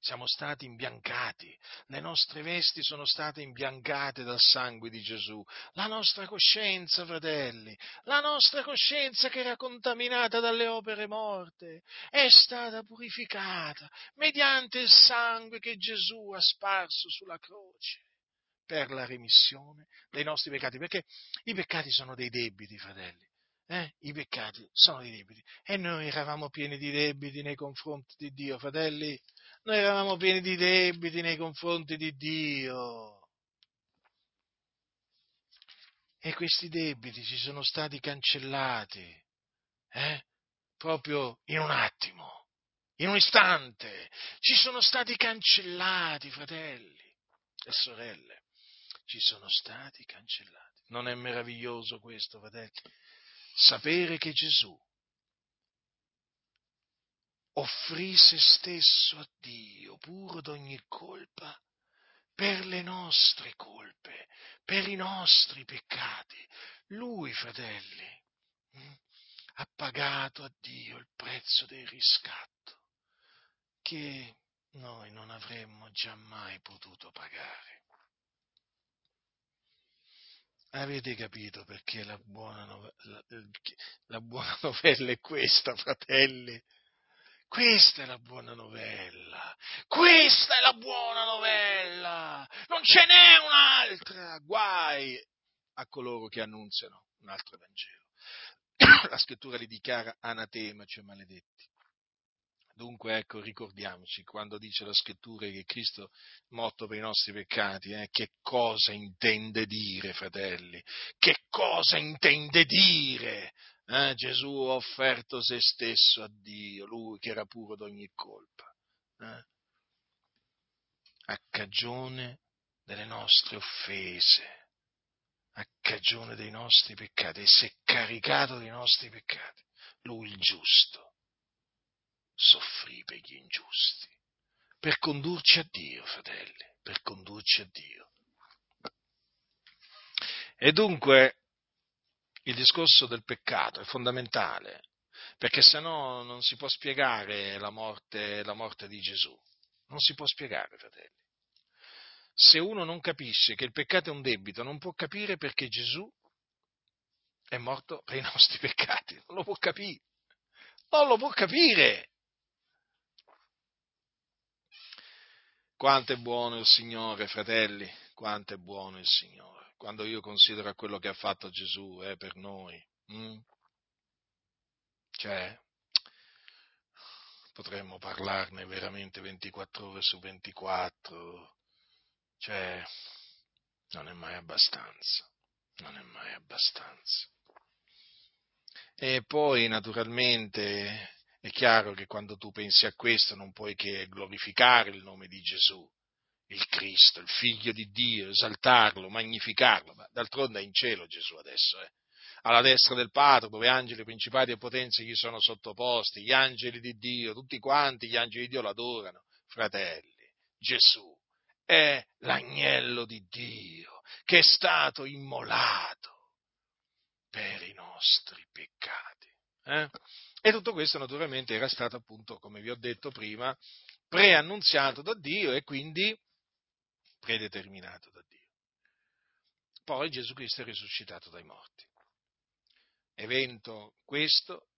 Siamo stati imbiancati, le nostre vesti sono state imbiancate dal sangue di Gesù, la nostra coscienza, fratelli, la nostra coscienza che era contaminata dalle opere morte, è stata purificata mediante il sangue che Gesù ha sparso sulla croce per la remissione dei nostri peccati, perché i peccati sono dei debiti, fratelli. Eh? I peccati sono dei debiti e noi eravamo pieni di debiti nei confronti di Dio, fratelli. Noi eravamo pieni di debiti nei confronti di Dio. E questi debiti ci sono stati cancellati, eh? proprio in un attimo, in un istante. Ci sono stati cancellati, fratelli e sorelle. Ci sono stati cancellati. Non è meraviglioso questo, fratelli? Sapere che Gesù offrì se stesso a Dio, puro d'ogni colpa, per le nostre colpe, per i nostri peccati. Lui, fratelli, mm, ha pagato a Dio il prezzo del riscatto che noi non avremmo giammai potuto pagare. Avete capito perché la buona, novella, la, la buona novella è questa, fratelli? Questa è la buona novella. Questa è la buona novella. Non ce n'è un'altra. Guai a coloro che annunziano un altro Vangelo. La scrittura li dichiara anatema, cioè maledetti. Dunque, ecco, ricordiamoci quando dice la scrittura che Cristo è morto per i nostri peccati, eh, che cosa intende dire, fratelli? Che cosa intende dire? Eh, Gesù ha offerto se stesso a Dio, lui che era puro d'ogni colpa, eh, a cagione delle nostre offese, a cagione dei nostri peccati, e si è caricato dei nostri peccati. Lui il giusto soffrì per gli ingiusti, per condurci a Dio, fratelli, per condurci a Dio. E dunque il discorso del peccato è fondamentale, perché se no non si può spiegare la morte, la morte di Gesù. Non si può spiegare, fratelli. Se uno non capisce che il peccato è un debito, non può capire perché Gesù è morto per i nostri peccati. Non lo può capire. Non lo può capire. Quanto è buono il Signore, fratelli, quanto è buono il Signore. Quando io considero quello che ha fatto Gesù eh, per noi, hm? cioè, potremmo parlarne veramente 24 ore su 24, cioè, non è mai abbastanza, non è mai abbastanza. E poi, naturalmente, è chiaro che quando tu pensi a questo non puoi che glorificare il nome di Gesù, il Cristo, il Figlio di Dio, esaltarlo, magnificarlo. Ma d'altronde è in cielo Gesù adesso, eh? alla destra del Padre, dove angeli, principati e potenze gli sono sottoposti, gli angeli di Dio, tutti quanti gli angeli di Dio l'adorano. Fratelli, Gesù è l'agnello di Dio che è stato immolato per i nostri peccati. Eh? E tutto questo naturalmente era stato appunto, come vi ho detto prima, preannunziato da Dio e quindi predeterminato da Dio. Poi Gesù Cristo è risuscitato dai morti. Evento questo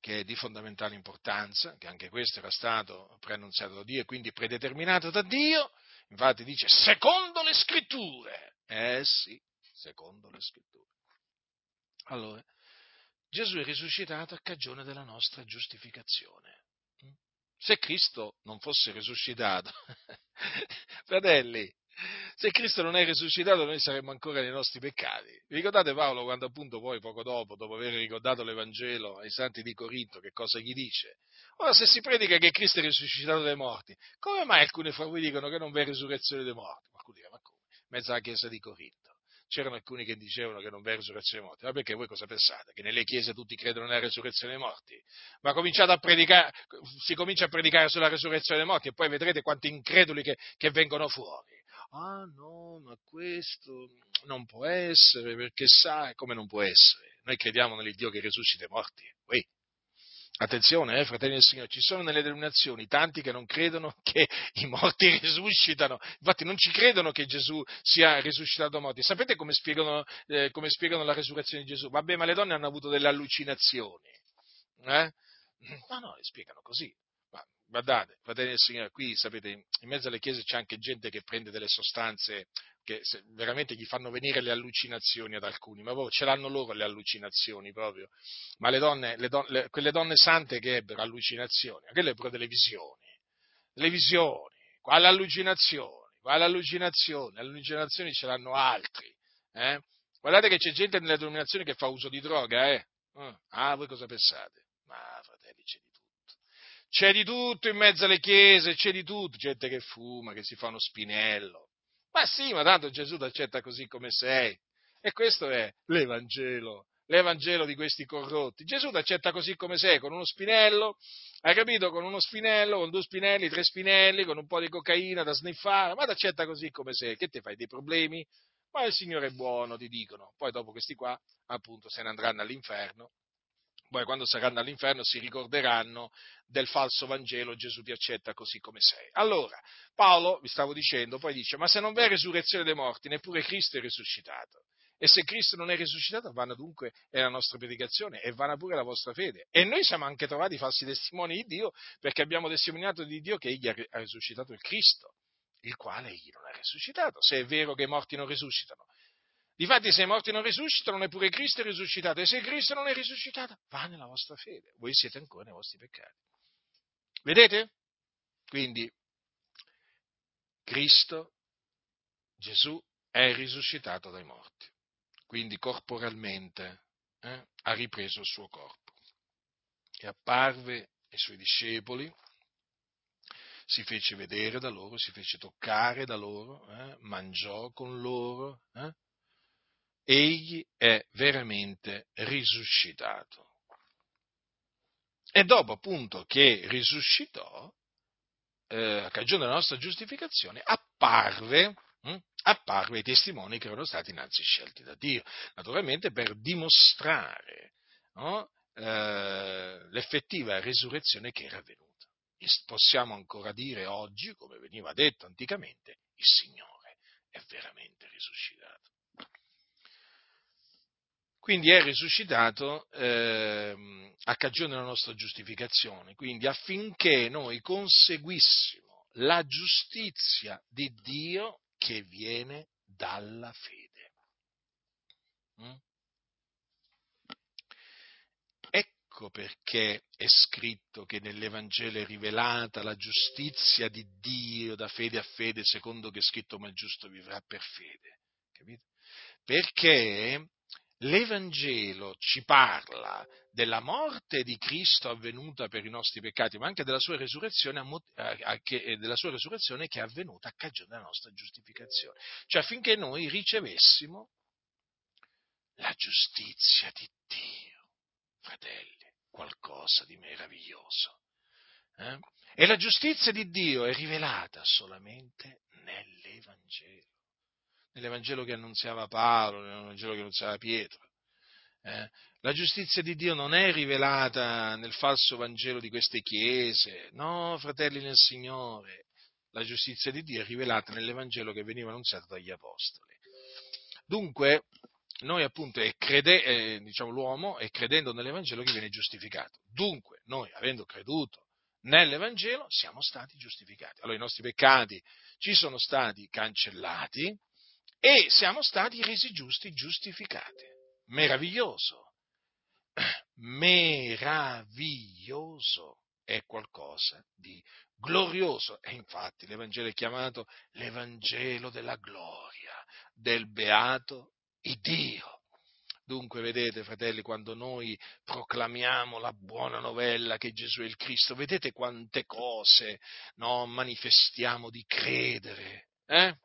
che è di fondamentale importanza, che anche questo era stato preannunziato da Dio e quindi predeterminato da Dio, infatti dice secondo le scritture. Eh sì, secondo le scritture. Allora, Gesù è risuscitato a cagione della nostra giustificazione. Se Cristo non fosse risuscitato, fratelli, se Cristo non è risuscitato noi saremmo ancora nei nostri peccati. Vi ricordate Paolo quando appunto poi poco dopo, dopo aver ricordato l'Evangelo ai santi di Corinto, che cosa gli dice? Ora se si predica che Cristo è risuscitato dai morti, come mai alcuni fra voi dicono che non v'è risurrezione dei morti? Ma alcuni dicono, ma come? Mezza la chiesa di Corinto c'erano alcuni che dicevano che non v'è resurrezione dei morti. Ma perché voi cosa pensate? Che nelle chiese tutti credono nella resurrezione dei morti? Ma si comincia a predicare sulla resurrezione dei morti e poi vedrete quanti increduli che, che vengono fuori. Ah no, ma questo non può essere, perché sai come non può essere. Noi crediamo nell'Iddio che risuscita i morti. Oui. Attenzione, eh, fratelli del Signore, ci sono nelle denominazioni tanti che non credono che i morti risuscitano, infatti non ci credono che Gesù sia risuscitato da morti. Sapete come spiegano, eh, come spiegano, la resurrezione di Gesù? Vabbè, ma le donne hanno avuto delle allucinazioni. Eh? No, no, le spiegano così. Ma guardate, fratelli del Signore, qui sapete, in mezzo alle chiese c'è anche gente che prende delle sostanze che veramente gli fanno venire le allucinazioni ad alcuni, ma proprio ce l'hanno loro le allucinazioni proprio. Ma le donne, le don, le, quelle donne sante che ebbero allucinazioni, quelle ebbero delle visioni, le visioni, quale allucinazioni, quale allucinazioni, le allucinazioni ce l'hanno altri. Eh? Guardate che c'è gente nelle denominazioni che fa uso di droga, eh? eh? Ah, voi cosa pensate? Ma fratelli, c'è di tutto. C'è di tutto in mezzo alle chiese, c'è di tutto, gente che fuma, che si fa uno spinello, ma sì, ma tanto Gesù ti accetta così come sei. E questo è l'Evangelo, l'Evangelo di questi corrotti. Gesù ti accetta così come sei, con uno spinello, hai capito? Con uno spinello, con due spinelli, tre spinelli, con un po' di cocaina da sniffare, ma ti accetta così come sei. Che ti fai dei problemi? Ma il Signore è buono, ti dicono. Poi dopo questi qua, appunto, se ne andranno all'inferno poi quando saranno all'inferno si ricorderanno del falso Vangelo, Gesù ti accetta così come sei. Allora, Paolo, vi stavo dicendo, poi dice, ma se non v'è resurrezione dei morti, neppure Cristo è risuscitato. E se Cristo non è risuscitato, vana dunque è la nostra predicazione e vana pure la vostra fede. E noi siamo anche trovati falsi testimoni di Dio perché abbiamo testimoniato di Dio che Egli ha risuscitato il Cristo, il quale Egli non ha risuscitato. Se è vero che i morti non risuscitano, Difatti, se i morti non risuscitano, neppure Cristo è risuscitato. E se Cristo non è risuscitato, va nella vostra fede. Voi siete ancora nei vostri peccati. Vedete? Quindi, Cristo, Gesù, è risuscitato dai morti. Quindi, corporalmente, eh, ha ripreso il suo corpo. E apparve ai suoi discepoli, si fece vedere da loro, si fece toccare da loro, eh, mangiò con loro, eh, egli è veramente risuscitato. E dopo appunto che risuscitò, eh, a cagione della nostra giustificazione, apparve, hm, apparve ai testimoni che erano stati innanzi scelti da Dio, naturalmente per dimostrare no, eh, l'effettiva risurrezione che era avvenuta. Possiamo ancora dire oggi, come veniva detto anticamente, il Signore è veramente risuscitato. Quindi è risuscitato eh, a cagione della nostra giustificazione, quindi affinché noi conseguissimo la giustizia di Dio che viene dalla fede. Mm? Ecco perché è scritto che nell'Evangelo è rivelata la giustizia di Dio da fede a fede, secondo che è scritto ma il giusto vivrà per fede. Capite? Perché l'Evangelo ci parla della morte di Cristo avvenuta per i nostri peccati, ma anche della sua resurrezione, della sua resurrezione che è avvenuta a cagione della nostra giustificazione. Cioè affinché noi ricevessimo la giustizia di Dio, fratelli, qualcosa di meraviglioso. Eh? E la giustizia di Dio è rivelata solamente nell'Evangelo nell'Evangelo che annunziava Paolo, nell'Evangelo che annunziava Pietro. Eh? La giustizia di Dio non è rivelata nel falso Vangelo di queste chiese, no, fratelli nel Signore. La giustizia di Dio è rivelata nell'Evangelo che veniva annunziato dagli Apostoli. Dunque, noi appunto, è crede, eh, diciamo, l'uomo è credendo nell'Evangelo che viene giustificato. Dunque, noi, avendo creduto nell'Evangelo, siamo stati giustificati. Allora i nostri peccati ci sono stati cancellati, e siamo stati resi giusti, giustificati. Meraviglioso, meraviglioso è qualcosa di glorioso. E infatti l'Evangelo è chiamato l'Evangelo della gloria del beato Dio. Dunque, vedete, fratelli, quando noi proclamiamo la buona novella che Gesù è il Cristo, vedete quante cose no, manifestiamo di credere. Eh?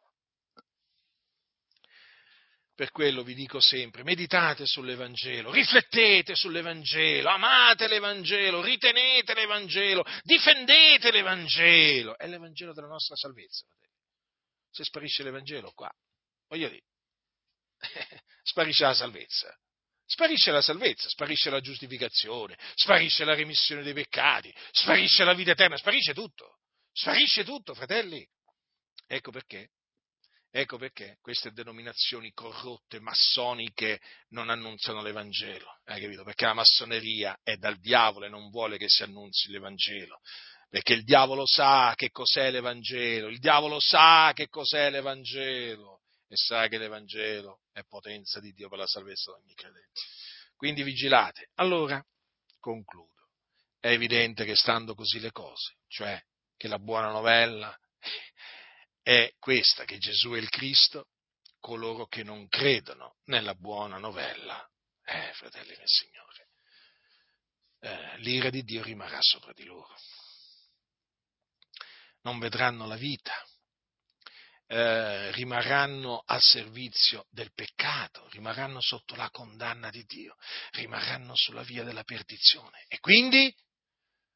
Per quello vi dico sempre, meditate sull'Evangelo, riflettete sull'Evangelo, amate l'Evangelo, ritenete l'Evangelo, difendete l'Evangelo. È l'Evangelo della nostra salvezza. Se sparisce l'Evangelo qua, voglio dire, sparisce la salvezza. Sparisce la salvezza, sparisce la giustificazione, sparisce la remissione dei peccati, sparisce la vita eterna, sparisce tutto. Sparisce tutto, fratelli. Ecco perché Ecco perché queste denominazioni corrotte, massoniche, non annunziano l'Evangelo, hai capito? Perché la massoneria è dal diavolo e non vuole che si annunzi l'Evangelo. Perché il diavolo sa che cos'è l'Evangelo, il diavolo sa che cos'è l'Evangelo e sa che l'Evangelo è potenza di Dio per la salvezza di ogni credente. Quindi vigilate. Allora, concludo. È evidente che stando così le cose, cioè che la buona novella è questa, che Gesù è il Cristo, coloro che non credono nella buona novella, eh, fratelli del Signore, eh, l'ira di Dio rimarrà sopra di loro. Non vedranno la vita, eh, rimarranno al servizio del peccato, rimarranno sotto la condanna di Dio, rimarranno sulla via della perdizione. E quindi,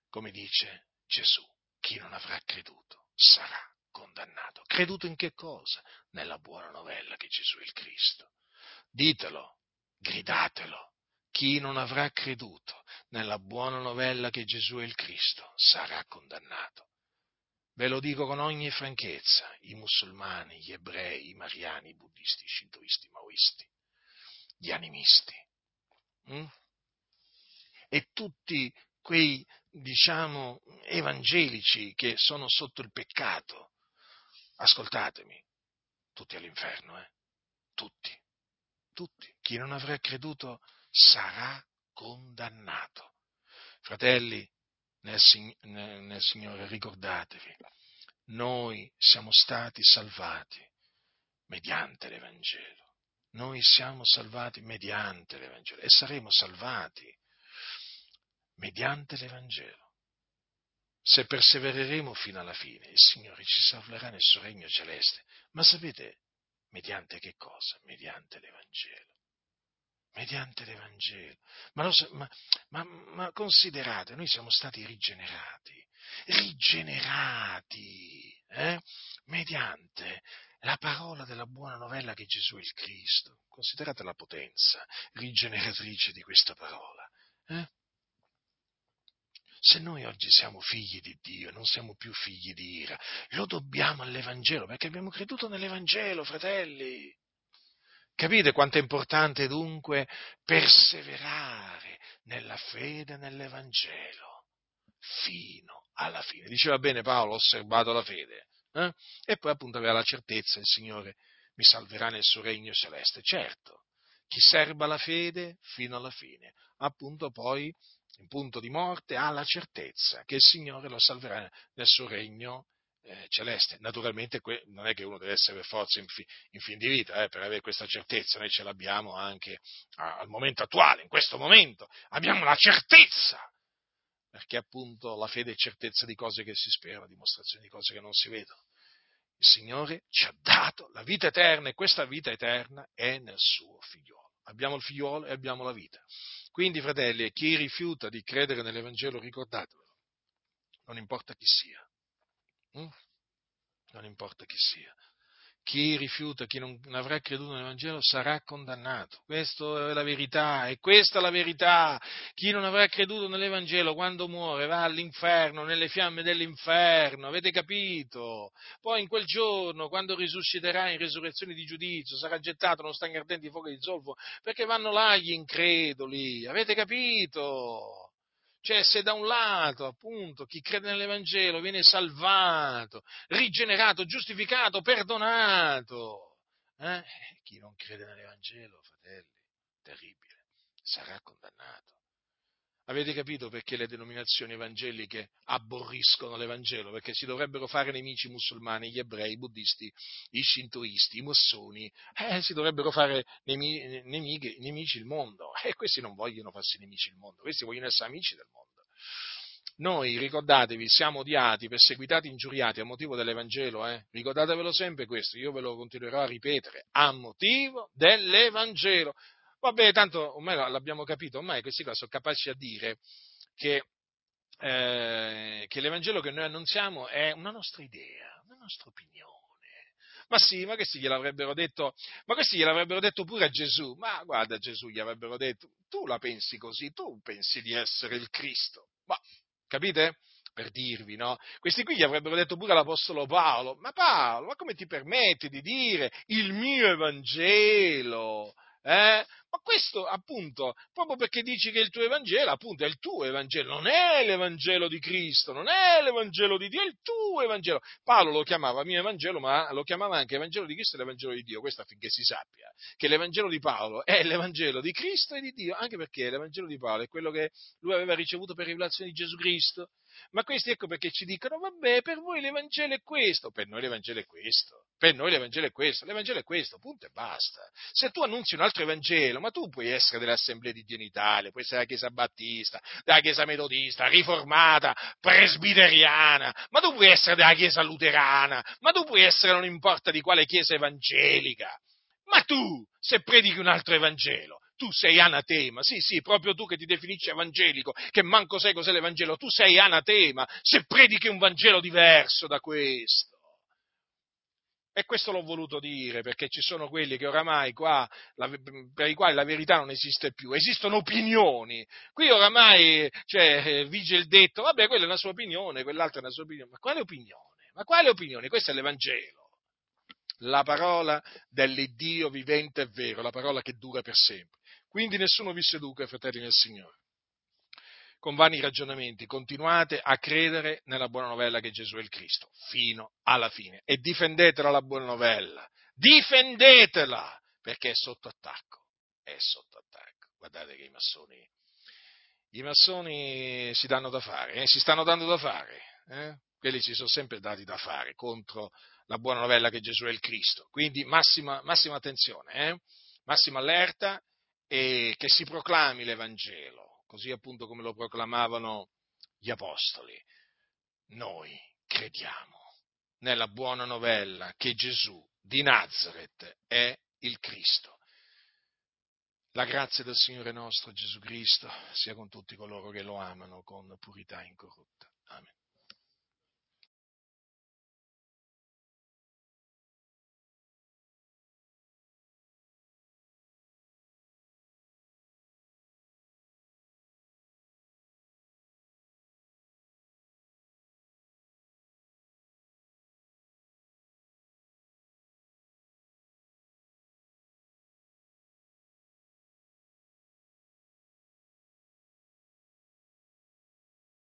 come dice Gesù, chi non avrà creduto sarà condannato. Creduto in che cosa? Nella buona novella che Gesù è il Cristo. Ditelo, gridatelo. Chi non avrà creduto nella buona novella che Gesù è il Cristo sarà condannato. Ve lo dico con ogni franchezza, i musulmani, gli ebrei, i mariani, i buddisti, i shintoisti, i maoisti, gli animisti hm? e tutti quei, diciamo, evangelici che sono sotto il peccato, Ascoltatemi, tutti all'inferno, eh? Tutti, tutti. Chi non avrà creduto sarà condannato. Fratelli, nel, nel, Signore, ricordatevi, noi siamo stati salvati mediante l'Evangelo. Noi siamo salvati mediante l'Evangelo e saremo salvati mediante l'Evangelo se persevereremo fino alla fine, il Signore ci salverà nel suo regno celeste. Ma sapete, mediante che cosa? Mediante l'Evangelo. Mediante l'Evangelo. Ma, lo, ma, ma, ma considerate, noi siamo stati rigenerati, rigenerati, eh? mediante la parola della buona novella che Gesù è il Cristo. Considerate la potenza rigeneratrice di questa parola. Eh? Se noi oggi siamo figli di Dio, non siamo più figli di ira, lo dobbiamo all'Evangelo, perché abbiamo creduto nell'Evangelo, fratelli. Capite quanto è importante dunque perseverare nella fede nell'Evangelo fino alla fine. Diceva bene Paolo, ho osservato la fede. Eh? E poi appunto aveva la certezza, il Signore mi salverà nel suo regno celeste. Certo, chi serba la fede fino alla fine, appunto poi in punto di morte ha la certezza che il Signore lo salverà nel suo regno eh, celeste. Naturalmente que- non è che uno deve essere per forza in, fi- in fin di vita eh, per avere questa certezza, noi ce l'abbiamo anche a- al momento attuale, in questo momento abbiamo la certezza, perché appunto la fede è certezza di cose che si sperano, dimostrazione di cose che non si vedono. Il Signore ci ha dato la vita eterna e questa vita eterna è nel suo figliolo. Abbiamo il figliolo e abbiamo la vita. Quindi, fratelli, chi rifiuta di credere nell'Evangelo, ricordatevelo, non importa chi sia, Mm? Non importa chi sia. Chi rifiuta, chi non avrà creduto nel Vangelo sarà condannato. Questa è la verità, e questa è la verità. Chi non avrà creduto nell'Evangelo quando muore va all'inferno, nelle fiamme dell'inferno, avete capito? Poi in quel giorno, quando risusciterà in resurrezione di giudizio, sarà gettato non stagno ardente di fuoco di zolfo, perché vanno là gli increduli, avete capito? Cioè, se da un lato, appunto, chi crede nell'Evangelo viene salvato, rigenerato, giustificato, perdonato, eh? chi non crede nell'Evangelo, fratelli, terribile, sarà condannato. Avete capito perché le denominazioni evangeliche aborriscono l'Evangelo? Perché si dovrebbero fare nemici i musulmani, gli ebrei, i buddisti, i shintoisti, i massoni, eh, si dovrebbero fare nemiche, nemiche, nemici il mondo. E questi non vogliono farsi nemici il mondo, questi vogliono essere amici del mondo. Noi, ricordatevi, siamo odiati, perseguitati, ingiuriati a motivo dell'Evangelo, eh? ricordatevelo sempre questo, io ve lo continuerò a ripetere, a motivo dell'Evangelo. Vabbè, tanto ormai l'abbiamo capito, ormai questi qua sono capaci a dire che, eh, che l'Evangelo che noi annunziamo è una nostra idea, una nostra opinione. Ma sì, ma questi gliel'avrebbero detto, ma questi gliel'avrebbero detto pure a Gesù. Ma guarda, Gesù gli avrebbero detto, tu la pensi così, tu pensi di essere il Cristo. Ma, capite? Per dirvi, no? Questi qui gli avrebbero detto pure all'Apostolo Paolo, ma Paolo, ma come ti permetti di dire il mio Evangelo? Eh? Ma questo appunto, proprio perché dici che il tuo Evangelo, appunto, è il tuo Evangelo, non è l'Evangelo di Cristo, non è l'Evangelo di Dio, è il tuo Evangelo. Paolo lo chiamava mio Evangelo, ma lo chiamava anche Evangelo di Cristo e l'Evangelo di Dio, questo affinché si sappia che l'Evangelo di Paolo è l'Evangelo di Cristo e di Dio, anche perché l'Evangelo di Paolo è quello che lui aveva ricevuto per rivelazione di Gesù Cristo. Ma questi ecco perché ci dicono, vabbè, per voi l'Evangelo è questo, per noi l'Evangelo è questo, per noi l'Evangelo è questo, l'Evangelo è questo, punto e basta. Se tu annunzi un altro Evangelo, ma tu puoi essere dell'Assemblea di Dio in Italia, puoi essere della Chiesa Battista, della Chiesa Metodista, Riformata, Presbiteriana, ma tu puoi essere della Chiesa Luterana, ma tu puoi essere non importa di quale Chiesa evangelica. Ma tu, se predichi un altro Evangelo, tu sei anatema, sì, sì, proprio tu che ti definisci evangelico, che manco sai cos'è l'Evangelo, tu sei anatema se predichi un Vangelo diverso da questo. E questo l'ho voluto dire perché ci sono quelli che oramai qua, la, per i quali la verità non esiste più, esistono opinioni. Qui oramai cioè, vige il detto, vabbè, quella è una sua opinione, quell'altra è una sua opinione. Ma quale opinione? Ma quale opinione? Questo è l'Evangelo. La parola dell'Iddio vivente e vero, la parola che dura per sempre. Quindi nessuno vi seduca, fratelli nel Signore con vani ragionamenti, continuate a credere nella buona novella che Gesù è il Cristo, fino alla fine. E difendetela la buona novella, difendetela, perché è sotto attacco, è sotto attacco. Guardate che i massoni, i massoni si danno da fare, eh? si stanno dando da fare, eh? quelli si sono sempre dati da fare contro la buona novella che Gesù è il Cristo. Quindi massima, massima attenzione, eh? massima allerta e che si proclami l'Evangelo così appunto come lo proclamavano gli apostoli. Noi crediamo nella buona novella che Gesù di Nazareth è il Cristo. La grazia del Signore nostro Gesù Cristo sia con tutti coloro che lo amano con purità incorrotta. Amen.